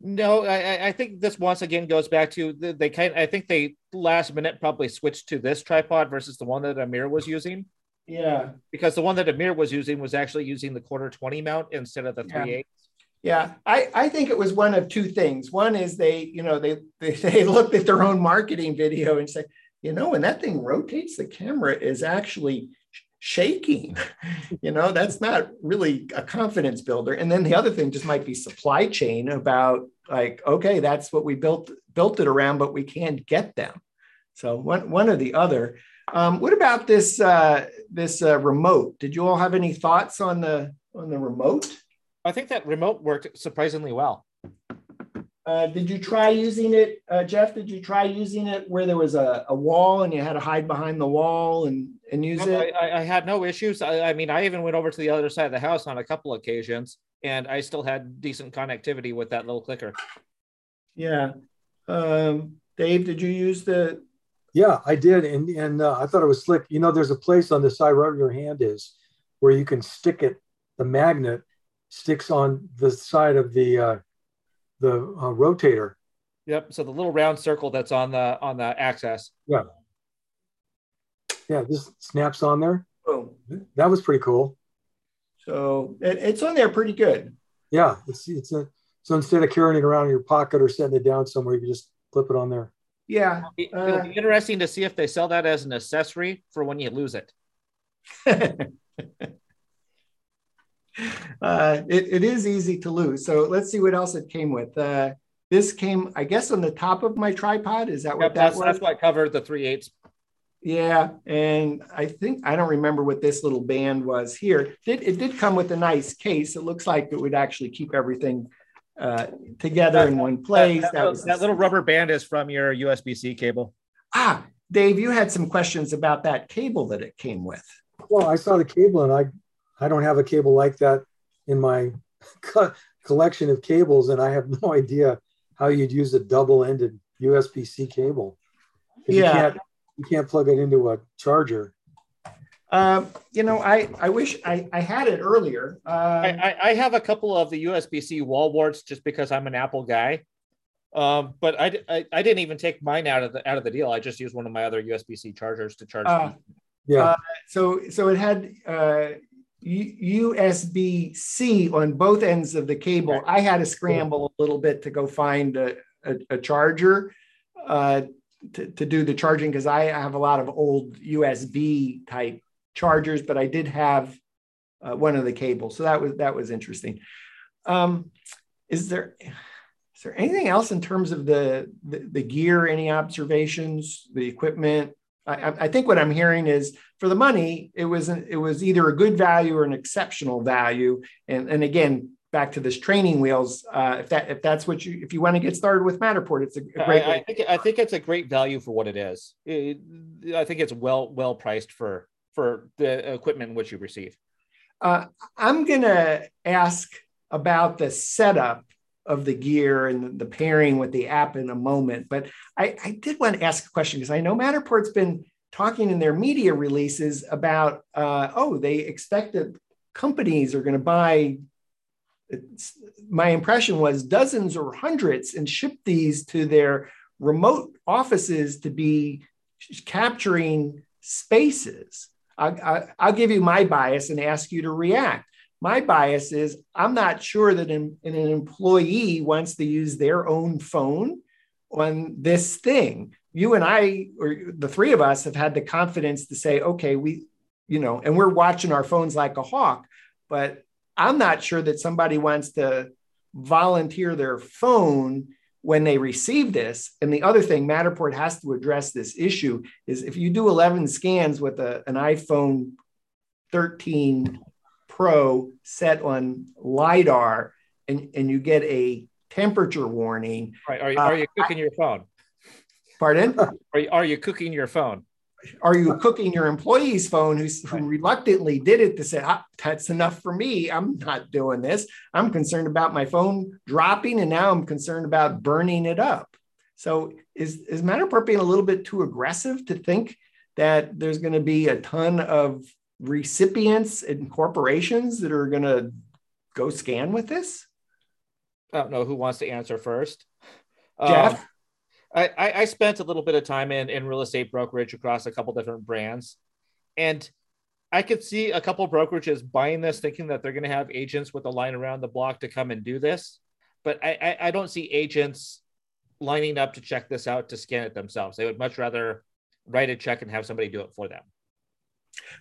No, I, I think this once again goes back to the, they kind. I think they last minute probably switched to this tripod versus the one that Amir was using. Yeah, because the one that Amir was using was actually using the quarter twenty mount instead of the three yeah. eight. Yeah, I, I think it was one of two things. One is they, you know, they, they they looked at their own marketing video and said, you know, when that thing rotates, the camera is actually shaking. you know, that's not really a confidence builder. And then the other thing just might be supply chain about like, okay, that's what we built built it around, but we can't get them. So one one or the other. Um, what about this uh, this uh, remote? Did you all have any thoughts on the on the remote? I think that remote worked surprisingly well. Uh, did you try using it, uh, Jeff? Did you try using it where there was a, a wall and you had to hide behind the wall and, and use no, it? I, I, had no issues. I, I, mean, I even went over to the other side of the house on a couple occasions, and I still had decent connectivity with that little clicker. Yeah. Um, Dave, did you use the? Yeah, I did, and and uh, I thought it was slick. You know, there's a place on the side where your hand is where you can stick it. The magnet sticks on the side of the uh, the uh, rotator. Yep. So the little round circle that's on the on the axis. Yeah. Yeah, this snaps on there. Boom. That was pretty cool. So it, it's on there pretty good. Yeah, it's it's a so instead of carrying it around in your pocket or setting it down somewhere, you can just clip it on there. Yeah. It'll be interesting to see if they sell that as an accessory for when you lose it. uh, it, it is easy to lose. So let's see what else it came with. Uh, this came, I guess, on the top of my tripod. Is that what yep, that that's, was? That's why I covered the three eighths. Yeah, and I think I don't remember what this little band was here. It did it did come with a nice case? It looks like it would actually keep everything uh, together that, in one place. That, that, that, was, that little rubber band is from your USB-C cable. Ah, Dave, you had some questions about that cable that it came with. Well, I saw the cable and I I don't have a cable like that in my collection of cables, and I have no idea how you'd use a double-ended USB-C cable. Yeah. You can't, you can't plug it into a charger. Um, you know, I, I wish I, I had it earlier. Um, I, I have a couple of the USB-C wall warts just because I'm an Apple guy. Um, but I, I, I, didn't even take mine out of the out of the deal. I just used one of my other USB-C chargers to charge. Uh, yeah. Uh, so so it had uh, USB C on both ends of the cable. I had to scramble a little bit to go find a, a, a charger uh, to, to do the charging because I have a lot of old USB type chargers, but I did have uh, one of the cables. So that was that was interesting. Um, is there is there anything else in terms of the, the, the gear? Any observations? The equipment? I, I, think what I'm hearing is for the money, it was an, it was either a good value or an exceptional value. And, and again, back to this training wheels. Uh, if that if that's what you if you want to get started with Matterport, it's a, a great. I, I, think I think it's a great value for what it is. It, I think it's well well priced for for the equipment which you receive. Uh, I'm gonna ask about the setup of the gear and the pairing with the app in a moment. But I, I did want to ask a question because I know Matterport's been talking in their media releases about, uh, oh, they expect that companies are going to buy. my impression was dozens or hundreds and ship these to their remote offices to be capturing spaces. I, will give you my bias and ask you to react my bias is I'm not sure that an, an employee wants to use their own phone on this thing. You and I, or the three of us, have had the confidence to say, okay, we, you know, and we're watching our phones like a hawk, but I'm not sure that somebody wants to volunteer their phone when they receive this. And the other thing Matterport has to address this issue is if you do 11 scans with a, an iPhone 13 Pro set on LiDAR and, and you get a temperature warning. Right. Are you, are you cooking uh, your phone? Pardon? Are you, are you cooking your phone? Are you cooking your employee's phone who's, who reluctantly did it to say, ah, that's enough for me. I'm not doing this. I'm concerned about my phone dropping and now I'm concerned about burning it up. So is, is Matterport being a little bit too aggressive to think that there's going to be a ton of recipients and corporations that are going to go scan with this? I don't know who wants to answer first. Jeff? Um, I, I spent a little bit of time in, in real estate brokerage across a couple different brands. And I could see a couple brokerages buying this, thinking that they're going to have agents with a line around the block to come and do this. But I, I, I don't see agents lining up to check this out to scan it themselves. They would much rather write a check and have somebody do it for them.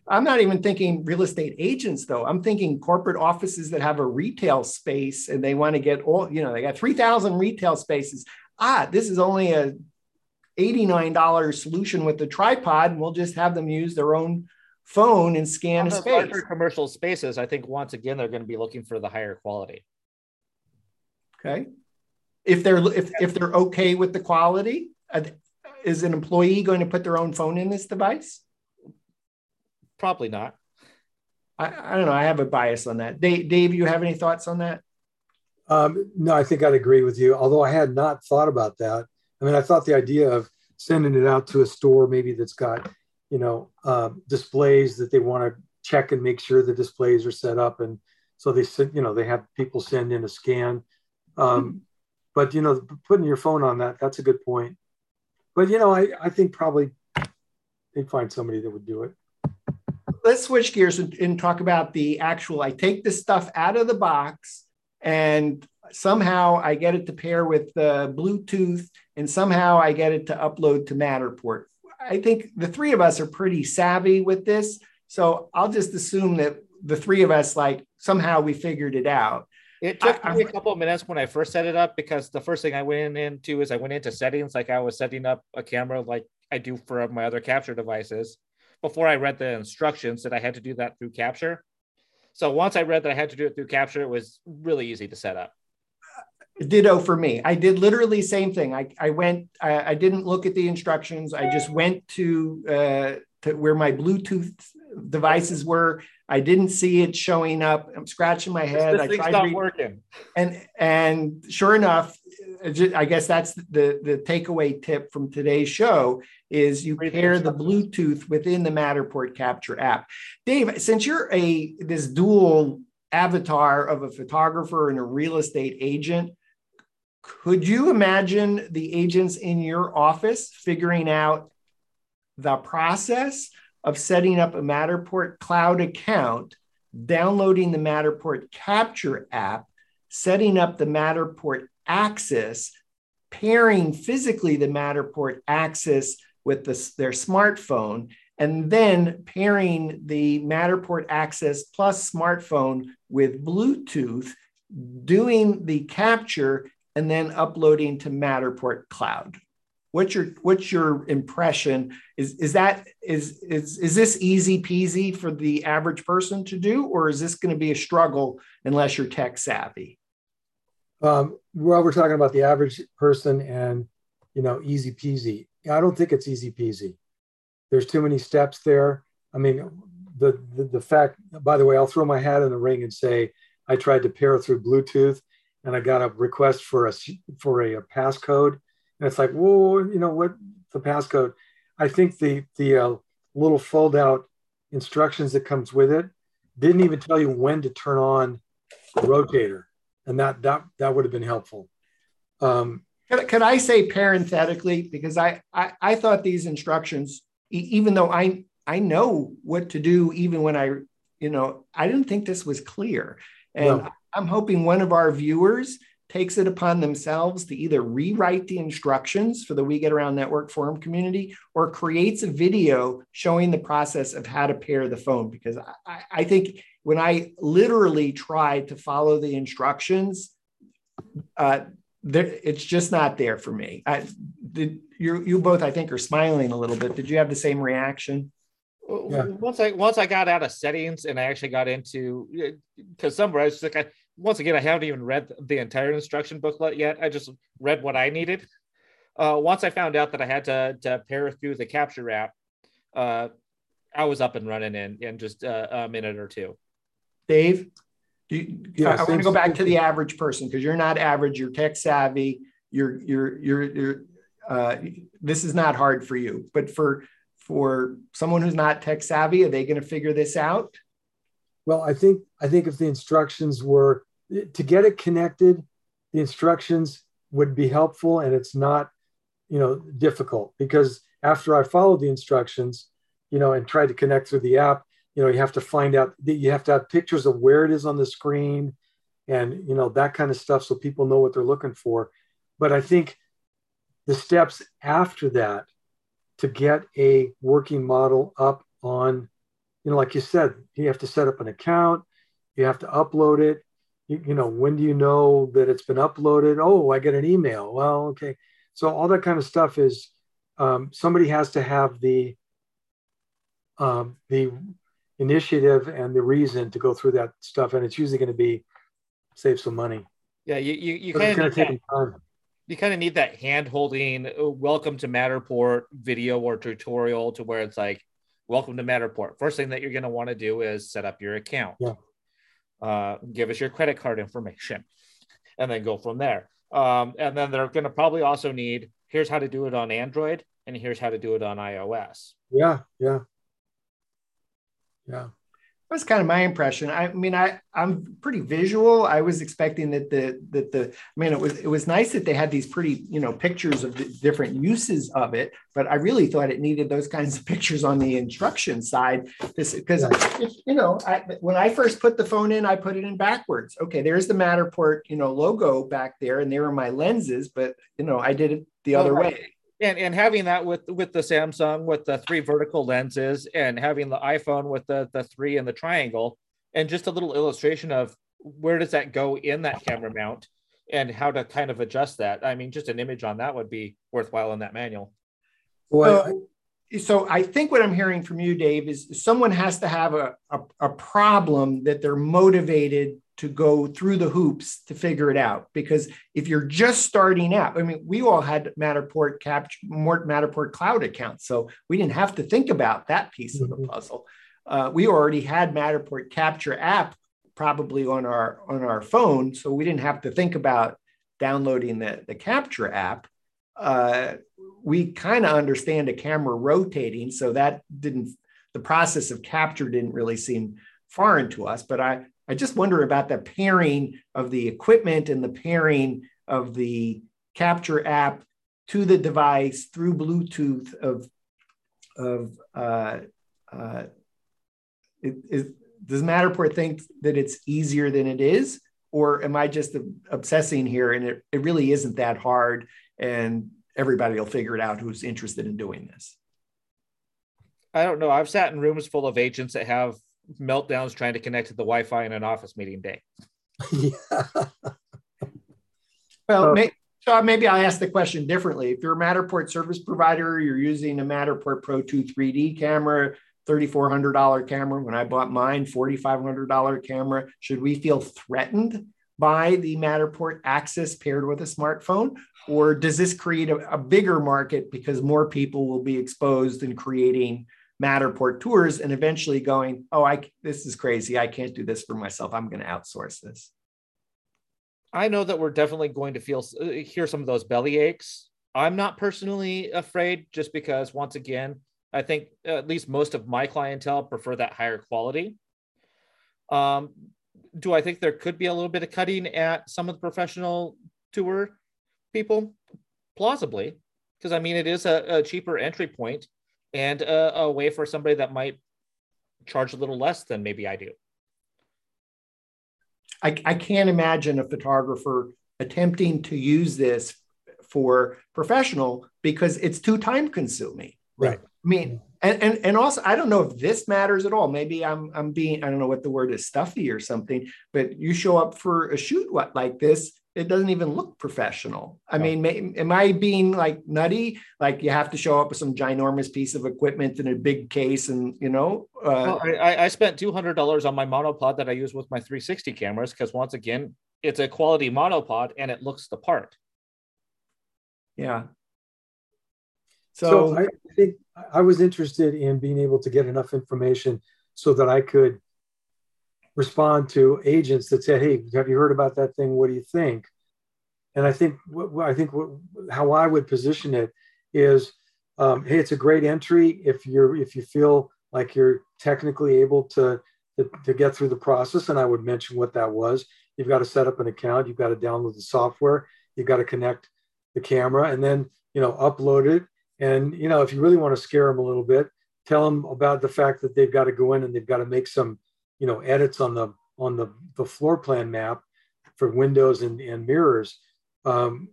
I'm not even thinking real estate agents, though. I'm thinking corporate offices that have a retail space and they want to get all, you know, they got 3,000 retail spaces. Ah, this is only a $89 solution with the tripod, and we'll just have them use their own phone and scan On a space. larger commercial spaces, I think once again they're going to be looking for the higher quality. Okay. If they're if, if they're okay with the quality, is an employee going to put their own phone in this device? Probably not. I, I don't know. I have a bias on that. Dave, Dave, you have any thoughts on that? Um, no, I think I'd agree with you. Although I had not thought about that. I mean, I thought the idea of sending it out to a store maybe that's got, you know, uh, displays that they want to check and make sure the displays are set up, and so they send, you know, they have people send in a scan. Um, but you know, putting your phone on that—that's a good point. But you know, I I think probably they'd find somebody that would do it let's switch gears and, and, talk about the actual. I take this stuff out of the box, and somehow I get it to pair with the Bluetooth, and somehow I get it to upload to Matterport. I think the three of us are pretty savvy with this, so I'll just assume that the three of us like somehow we figured it out. It took I, me a couple of minutes when I first set it up because the first thing I went into is I went into settings like I was setting up a camera like I do for my other capture devices before I read the instructions that I had to do that through Capture. So once I read that I had to do it through Capture, it was really easy to set up. Ditto for me. I did literally same thing. I, I went, I, I didn't look at the instructions. I just went to, uh, to where my Bluetooth devices were. I didn't see it showing up. I'm scratching my head. This I tried not working. And and sure enough, I guess that's the the takeaway tip from today's show is you pair the Bluetooth within the Matterport Capture app. Dave, since you're a this dual avatar of a photographer and a real estate agent, could you imagine the agents in your office figuring out the process of setting up a Matterport cloud account, downloading the Matterport Capture app, setting up the Matterport Axis, pairing physically the Matterport Axis with the, their smartphone, and then pairing the Matterport Axis plus smartphone with Bluetooth, doing the capture, and then uploading to Matterport Cloud. What's your what's your impression? Is is that is is is this easy peasy for the average person to do, or is this going to be a struggle unless you're tech savvy? Um, well, we're talking about the average person and you know easy peasy. I don't think it's easy peasy. There's too many steps there. I mean, the, the the fact. By the way, I'll throw my hat in the ring and say I tried to pair through Bluetooth, and I got a request for a for a, a passcode and it's like, whoa, you know what? The passcode. I think the the uh, little fold out instructions that comes with it didn't even tell you when to turn on the rotator, and that that that would have been helpful. Um, could, could I say parenthetically because I, I I thought these instructions, even though I I know what to do, even when I you know I didn't think this was clear, and no. I'm hoping one of our viewers takes it upon themselves to either rewrite the instructions for the We Get Around Network Forum community or creates a video showing the process of how to pair the phone. Because I, I think when I literally tried to follow the instructions, uh, there, it's just not there for me. I, did, you, you both, I think, are smiling a little bit. Did you have the same reaction? Yeah. Once I once I got out of settings and I actually got into because somewhere I was like I once again, I haven't even read the entire instruction booklet yet. I just read what I needed. Uh, once I found out that I had to, to pair through the capture app, uh, I was up and running in, in just uh, a minute or two. Dave, you, yeah, I, I want to go back to the average person because you're not average. You're tech savvy. You're you're you're you're. Uh, this is not hard for you, but for for someone who's not tech savvy, are they going to figure this out? Well, I think I think if the instructions were to get it connected, the instructions would be helpful and it's not, you know, difficult because after I followed the instructions, you know, and tried to connect through the app, you know, you have to find out that you have to have pictures of where it is on the screen and, you know, that kind of stuff so people know what they're looking for. But I think the steps after that to get a working model up on, you know, like you said, you have to set up an account, you have to upload it. You, you know, when do you know that it's been uploaded? Oh, I get an email. Well, okay. So all that kind of stuff is um, somebody has to have the um, the initiative and the reason to go through that stuff, and it's usually going to be save some money. Yeah, you you, you kind of take time. You kind of need that hand holding. Uh, welcome to Matterport video or tutorial to where it's like, welcome to Matterport. First thing that you're going to want to do is set up your account. Yeah. Uh, give us your credit card information, and then go from there. Um, and then they're going to probably also need here's how to do it on Android, and here's how to do it on iOS. Yeah, yeah. Yeah. That's kind of my impression. I mean, I I'm pretty visual. I was expecting that the that the I mean, it was it was nice that they had these pretty you know pictures of the different uses of it, but I really thought it needed those kinds of pictures on the instruction side because yeah. you know I, when I first put the phone in, I put it in backwards. Okay, there's the Matterport you know logo back there, and there are my lenses, but you know I did it the other right. way and and having that with with the Samsung with the three vertical lenses and having the iPhone with the the three and the triangle and just a little illustration of where does that go in that camera mount and how to kind of adjust that. I mean, just an image on that would be worthwhile in that manual. Well, so I think what I'm hearing from you, Dave, is someone has to have a, a, a problem that they're motivated to go through the hoops to figure it out. Because if you're just starting out, I mean, we all had Matterport capture more Matterport cloud accounts, so we didn't have to think about that piece mm-hmm. of the mm-hmm. puzzle. Uh, we already had Matterport capture app probably on our on our phone, so we didn't have to think about downloading the the capture app. Uh, we kind of understand a camera rotating, so that didn't the process of capture didn't really seem foreign to us. But I I just wonder about the pairing of the equipment and the pairing of the capture app to the device through Bluetooth of of uh, uh, it, it, does Matterport think that it's easier than it is, or am I just obsessing here and it, it really isn't that hard and everybody will figure it out who's interested in doing this? I don't know. I've sat in rooms full of agents that have meltdowns trying to connect to the Wi-Fi in an office meeting day. yeah. well, may, so maybe I'll ask the question differently. If you're a Matterport service provider, you're using a Matterport Pro 2 3D camera, $3,400 camera. When I bought mine, $4,500 camera. Should we feel threatened by the Matterport Axis paired with a smartphone? Or does this create a, a bigger market because more people will be exposed and creating Matterport tours and eventually going, oh, I this is crazy. I can't do this for myself. I'm going to outsource this. I know that we're definitely going to feel uh, hear some of those belly aches. I'm not personally afraid, just because once again, I think at least most of my clientele prefer that higher quality. Um, do I think there could be a little bit of cutting at some of the professional tour people? Plausibly, because I mean it is a, a cheaper entry point and a, a way for somebody that might charge a little less than maybe I do. I, I can't imagine a photographer attempting to use this for professional because it's too time consuming. Right. I mean, and, and and also I don't know if this matters at all. Maybe I'm I'm being I don't know what the word is stuffy or something, but you show up for a shoot what like this it doesn't even look professional. I mean, may, am I being like nutty? Like you have to show up with some ginormous piece of equipment in a big case, and you know. Uh, well, I, I spent two hundred dollars on my monopod that I use with my 360 cameras because once again, it's a quality monopod and it looks the part. Yeah. So, so I think I was interested in being able to get enough information so that I could respond to agents that said, "Hey, have you heard about that thing? What do you think?" And I think I think how I would position it is, um, "Hey, it's a great entry if you're if you feel like you're technically able to, to to get through the process." And I would mention what that was. you've got to set up an account, you've got to download the software, you've got to connect the camera, and then you know upload it. And you know if you really want to scare them a little bit, tell them about the fact that they've got to go in and they've got to make some you know edits on the on the, the floor plan map for windows and, and mirrors um,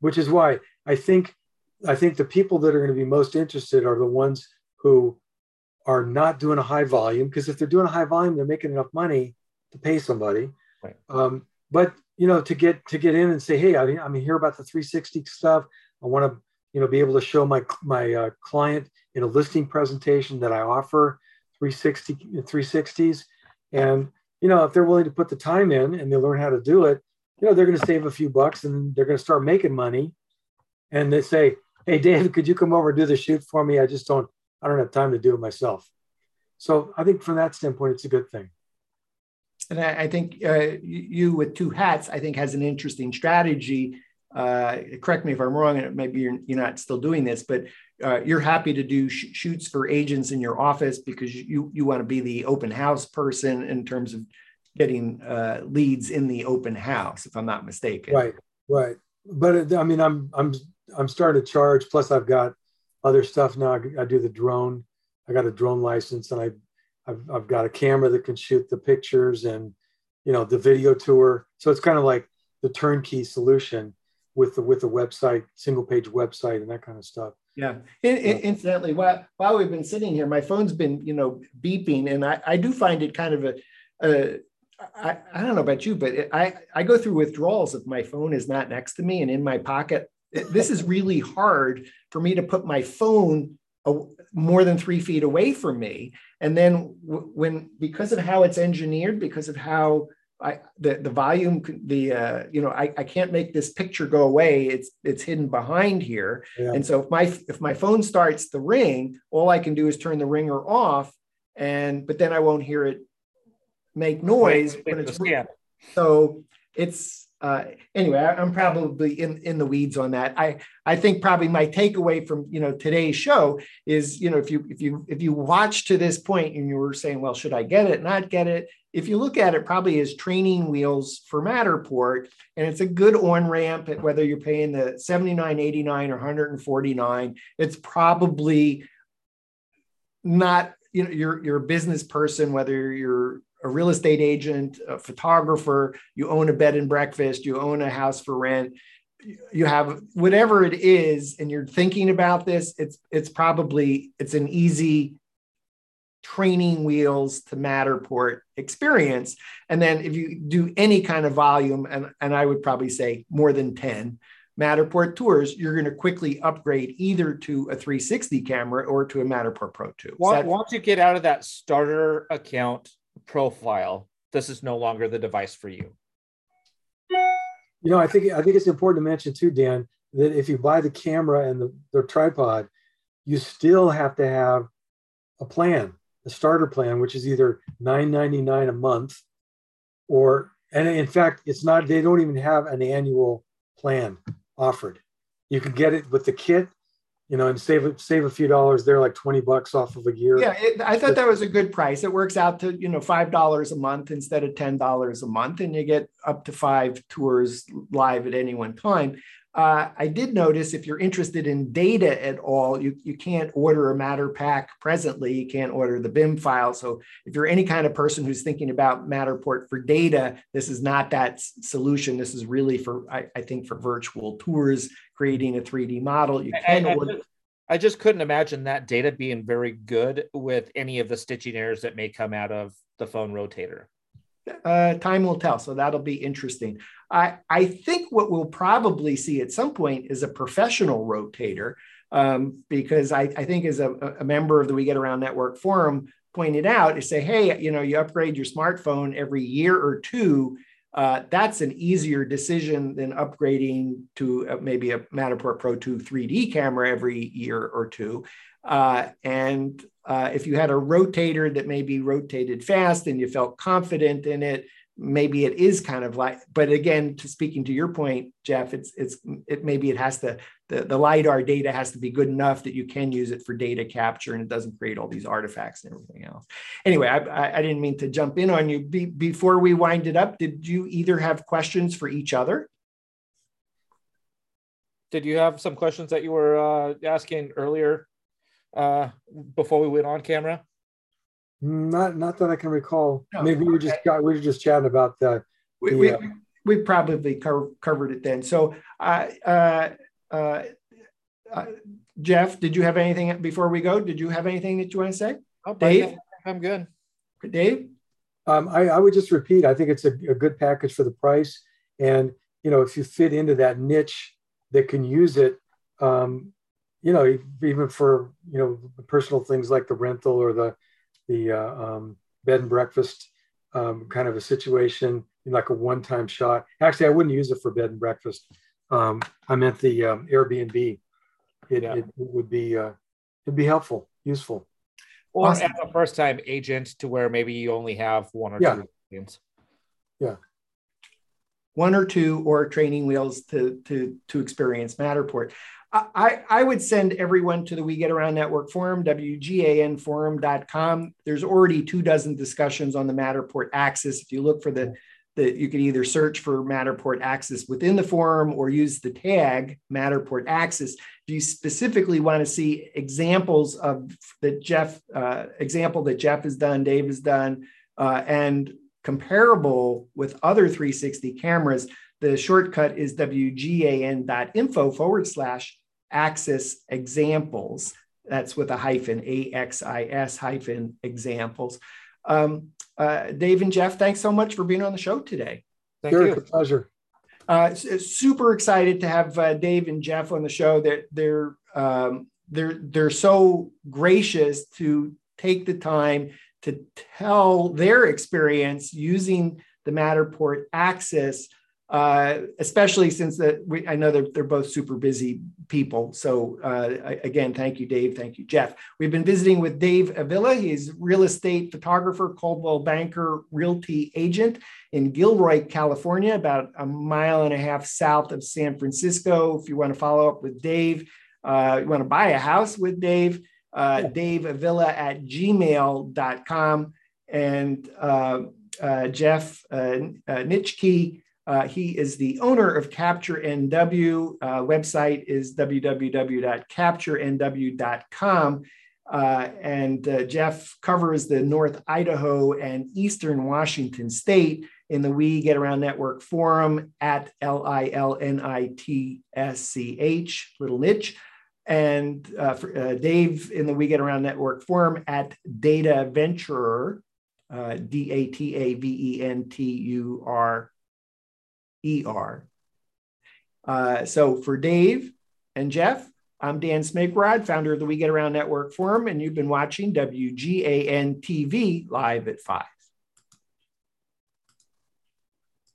which is why i think i think the people that are going to be most interested are the ones who are not doing a high volume because if they're doing a high volume they're making enough money to pay somebody. Right. um, but you know to get to get in and say hey I, i'm here about the 360 stuff. I want to you know be able to show my my uh, client in a listing presentation that i offer 360 360s and you know if they're willing to put the time in and they learn how to do it you know they're going to save a few bucks and they're going to start making money. And they say hey dave could you come over and do the shoot for me? I just don't i don't have time to do it myself. So i think from that standpoint it's a good thing. And i, I think uh, you with two hats i think has an interesting strategy. Uh, correct me if i'm wrong and maybe you're, you're not still doing this but uh, you're happy to do sh- shoots for agents in your office because you you want to be the open house person in terms of getting uh, leads in the open house, if I'm not mistaken. Right, right. But I mean, I'm I'm I'm starting to charge. Plus, I've got other stuff now. I, I do the drone. I got a drone license, and I I've, I've got a camera that can shoot the pictures and you know the video tour. So it's kind of like the turnkey solution with the with the website, single page website, and that kind of stuff. Yeah. In, in, incidentally, while while we've been sitting here, my phone's been you know beeping, and I, I do find it kind of a, a I, I don't know about you, but it, I I go through withdrawals if my phone is not next to me and in my pocket. This is really hard for me to put my phone a, more than three feet away from me, and then w- when because of how it's engineered, because of how I the the volume the uh, you know I, I can't make this picture go away. It's it's hidden behind here, yeah. and so if my if my phone starts the ring, all I can do is turn the ringer off, and but then I won't hear it make noise when it's yeah. so it's uh, anyway, I, am probably in, in the weeds on that. I, I think probably my takeaway from you know today's show is you know if you if you if you watch to this point and you were saying well should I get it not get it if you look at it probably as training wheels for Matterport and it's a good on ramp at whether you're paying the 79.89 or 149 it's probably not you know you're you're a business person whether you're a real estate agent, a photographer, you own a bed and breakfast, you own a house for rent, you have whatever it is, and you're thinking about this, it's it's probably it's an easy training wheels to Matterport experience. And then if you do any kind of volume, and, and I would probably say more than 10 Matterport tours, you're going to quickly upgrade either to a 360 camera or to a Matterport Pro 2. Once, that- once you get out of that starter account profile, this is no longer the device for you. You know, I think I think it's important to mention too, Dan, that if you buy the camera and the, the tripod, you still have to have a plan, a starter plan, which is either $9.99 a month or and in fact, it's not, they don't even have an annual plan offered. You can get it with the kit you know, and save save a few dollars there, like twenty bucks off of a gear. Yeah, it, I thought that was a good price. It works out to you know five dollars a month instead of ten dollars a month, and you get up to five tours live at any one time. Uh, I did notice if you're interested in data at all, you, you can't order a MatterPak presently. You can't order the BIM file. So if you're any kind of person who's thinking about Matterport for data, this is not that solution. This is really for, I, I think, for virtual tours, creating a 3D model. You can I, I, order. I just couldn't imagine that data being very good with any of the stitching errors that may come out of the phone rotator. Uh, time will tell. So that'll be interesting. I, I think what we'll probably see at some point is a professional rotator, um, because I, I think as a, a, member of the We Get Around Network forum pointed out, is say, hey, you know, you upgrade your smartphone every year or two. Uh, that's an easier decision than upgrading to a, maybe a Matterport Pro 2 3D camera every year or two. Uh, and uh, if you had a rotator that maybe rotated fast and you felt confident in it, maybe it is kind of like but again to speaking to your point jeff it's it's it maybe it has to the, the lidar data has to be good enough that you can use it for data capture and it doesn't create all these artifacts and everything else. Anyway i, I didn't mean to jump in on you. Be, before we wind it up did you either have questions for each other? Did you have some questions that you were uh, asking earlier uh, before we went on camera not, not that I can recall. No, Maybe we were just got, we were just chatting about the. We, the, we, uh, we probably co- covered it then. So, uh, uh, uh, uh, Jeff, did you have anything before we go? Did you have anything that you want to say? Oh, Dave, I'm good. Dave, um, I, I would just repeat. I think it's a, a good package for the price, and you know, if you fit into that niche that can use it, um, you know, even for you know personal things like the rental or the the uh, um, bed and breakfast um, kind of a situation, like a one-time shot. Actually, I wouldn't use it for bed and breakfast. Um, I meant the um, Airbnb. It, yeah. it, it, would be uh, it'd be helpful, useful. Or awesome. as a first-time agent, to where maybe you only have one or yeah. two games. Yeah one or two or training wheels to to to experience Matterport. I, I would send everyone to the We Get Around Network forum, WGANforum.com. There's already two dozen discussions on the Matterport axis. If you look for the, the you can either search for Matterport axis within the forum or use the tag Matterport axis. If you specifically want to see examples of the Jeff, uh, example that Jeff has done, Dave has done, uh, and comparable with other 360 cameras, the shortcut is wgan.info forward slash axis examples. That's with a hyphen, A-X-I-S hyphen examples. Um, uh, Dave and Jeff, thanks so much for being on the show today. Thank sure, you. It's a pleasure. Uh, super excited to have uh, Dave and Jeff on the show. They're they're um, they're they're so gracious to take the time to tell their experience using the Matterport Axis uh, especially since that we, I know they're, they're both super busy people. So uh, again, thank you, Dave. Thank you, Jeff. We've been visiting with Dave Avilla. He's real estate photographer, Coldwell Banker realty agent in Gilroy, California, about a mile and a half south of San Francisco. If you want to follow up with Dave, uh, you want to buy a house with Dave, uh, Dave Avilla at gmail.com. And uh, uh, Jeff uh, uh Nitschke, uh, he is the owner of Capture NW. Uh, website is www.capturenw.com. Uh, and uh, Jeff covers the North Idaho and Eastern Washington State in the We Get Around Network forum at L I L N I T S C H, little niche. And uh, for, uh, Dave in the We Get Around Network forum at Data Venturer, D A T A V E N T U R ER. Uh, so for Dave and Jeff, I'm Dan Smigrod, founder of the We Get Around Network Forum, and you've been watching WGAN TV live at 5.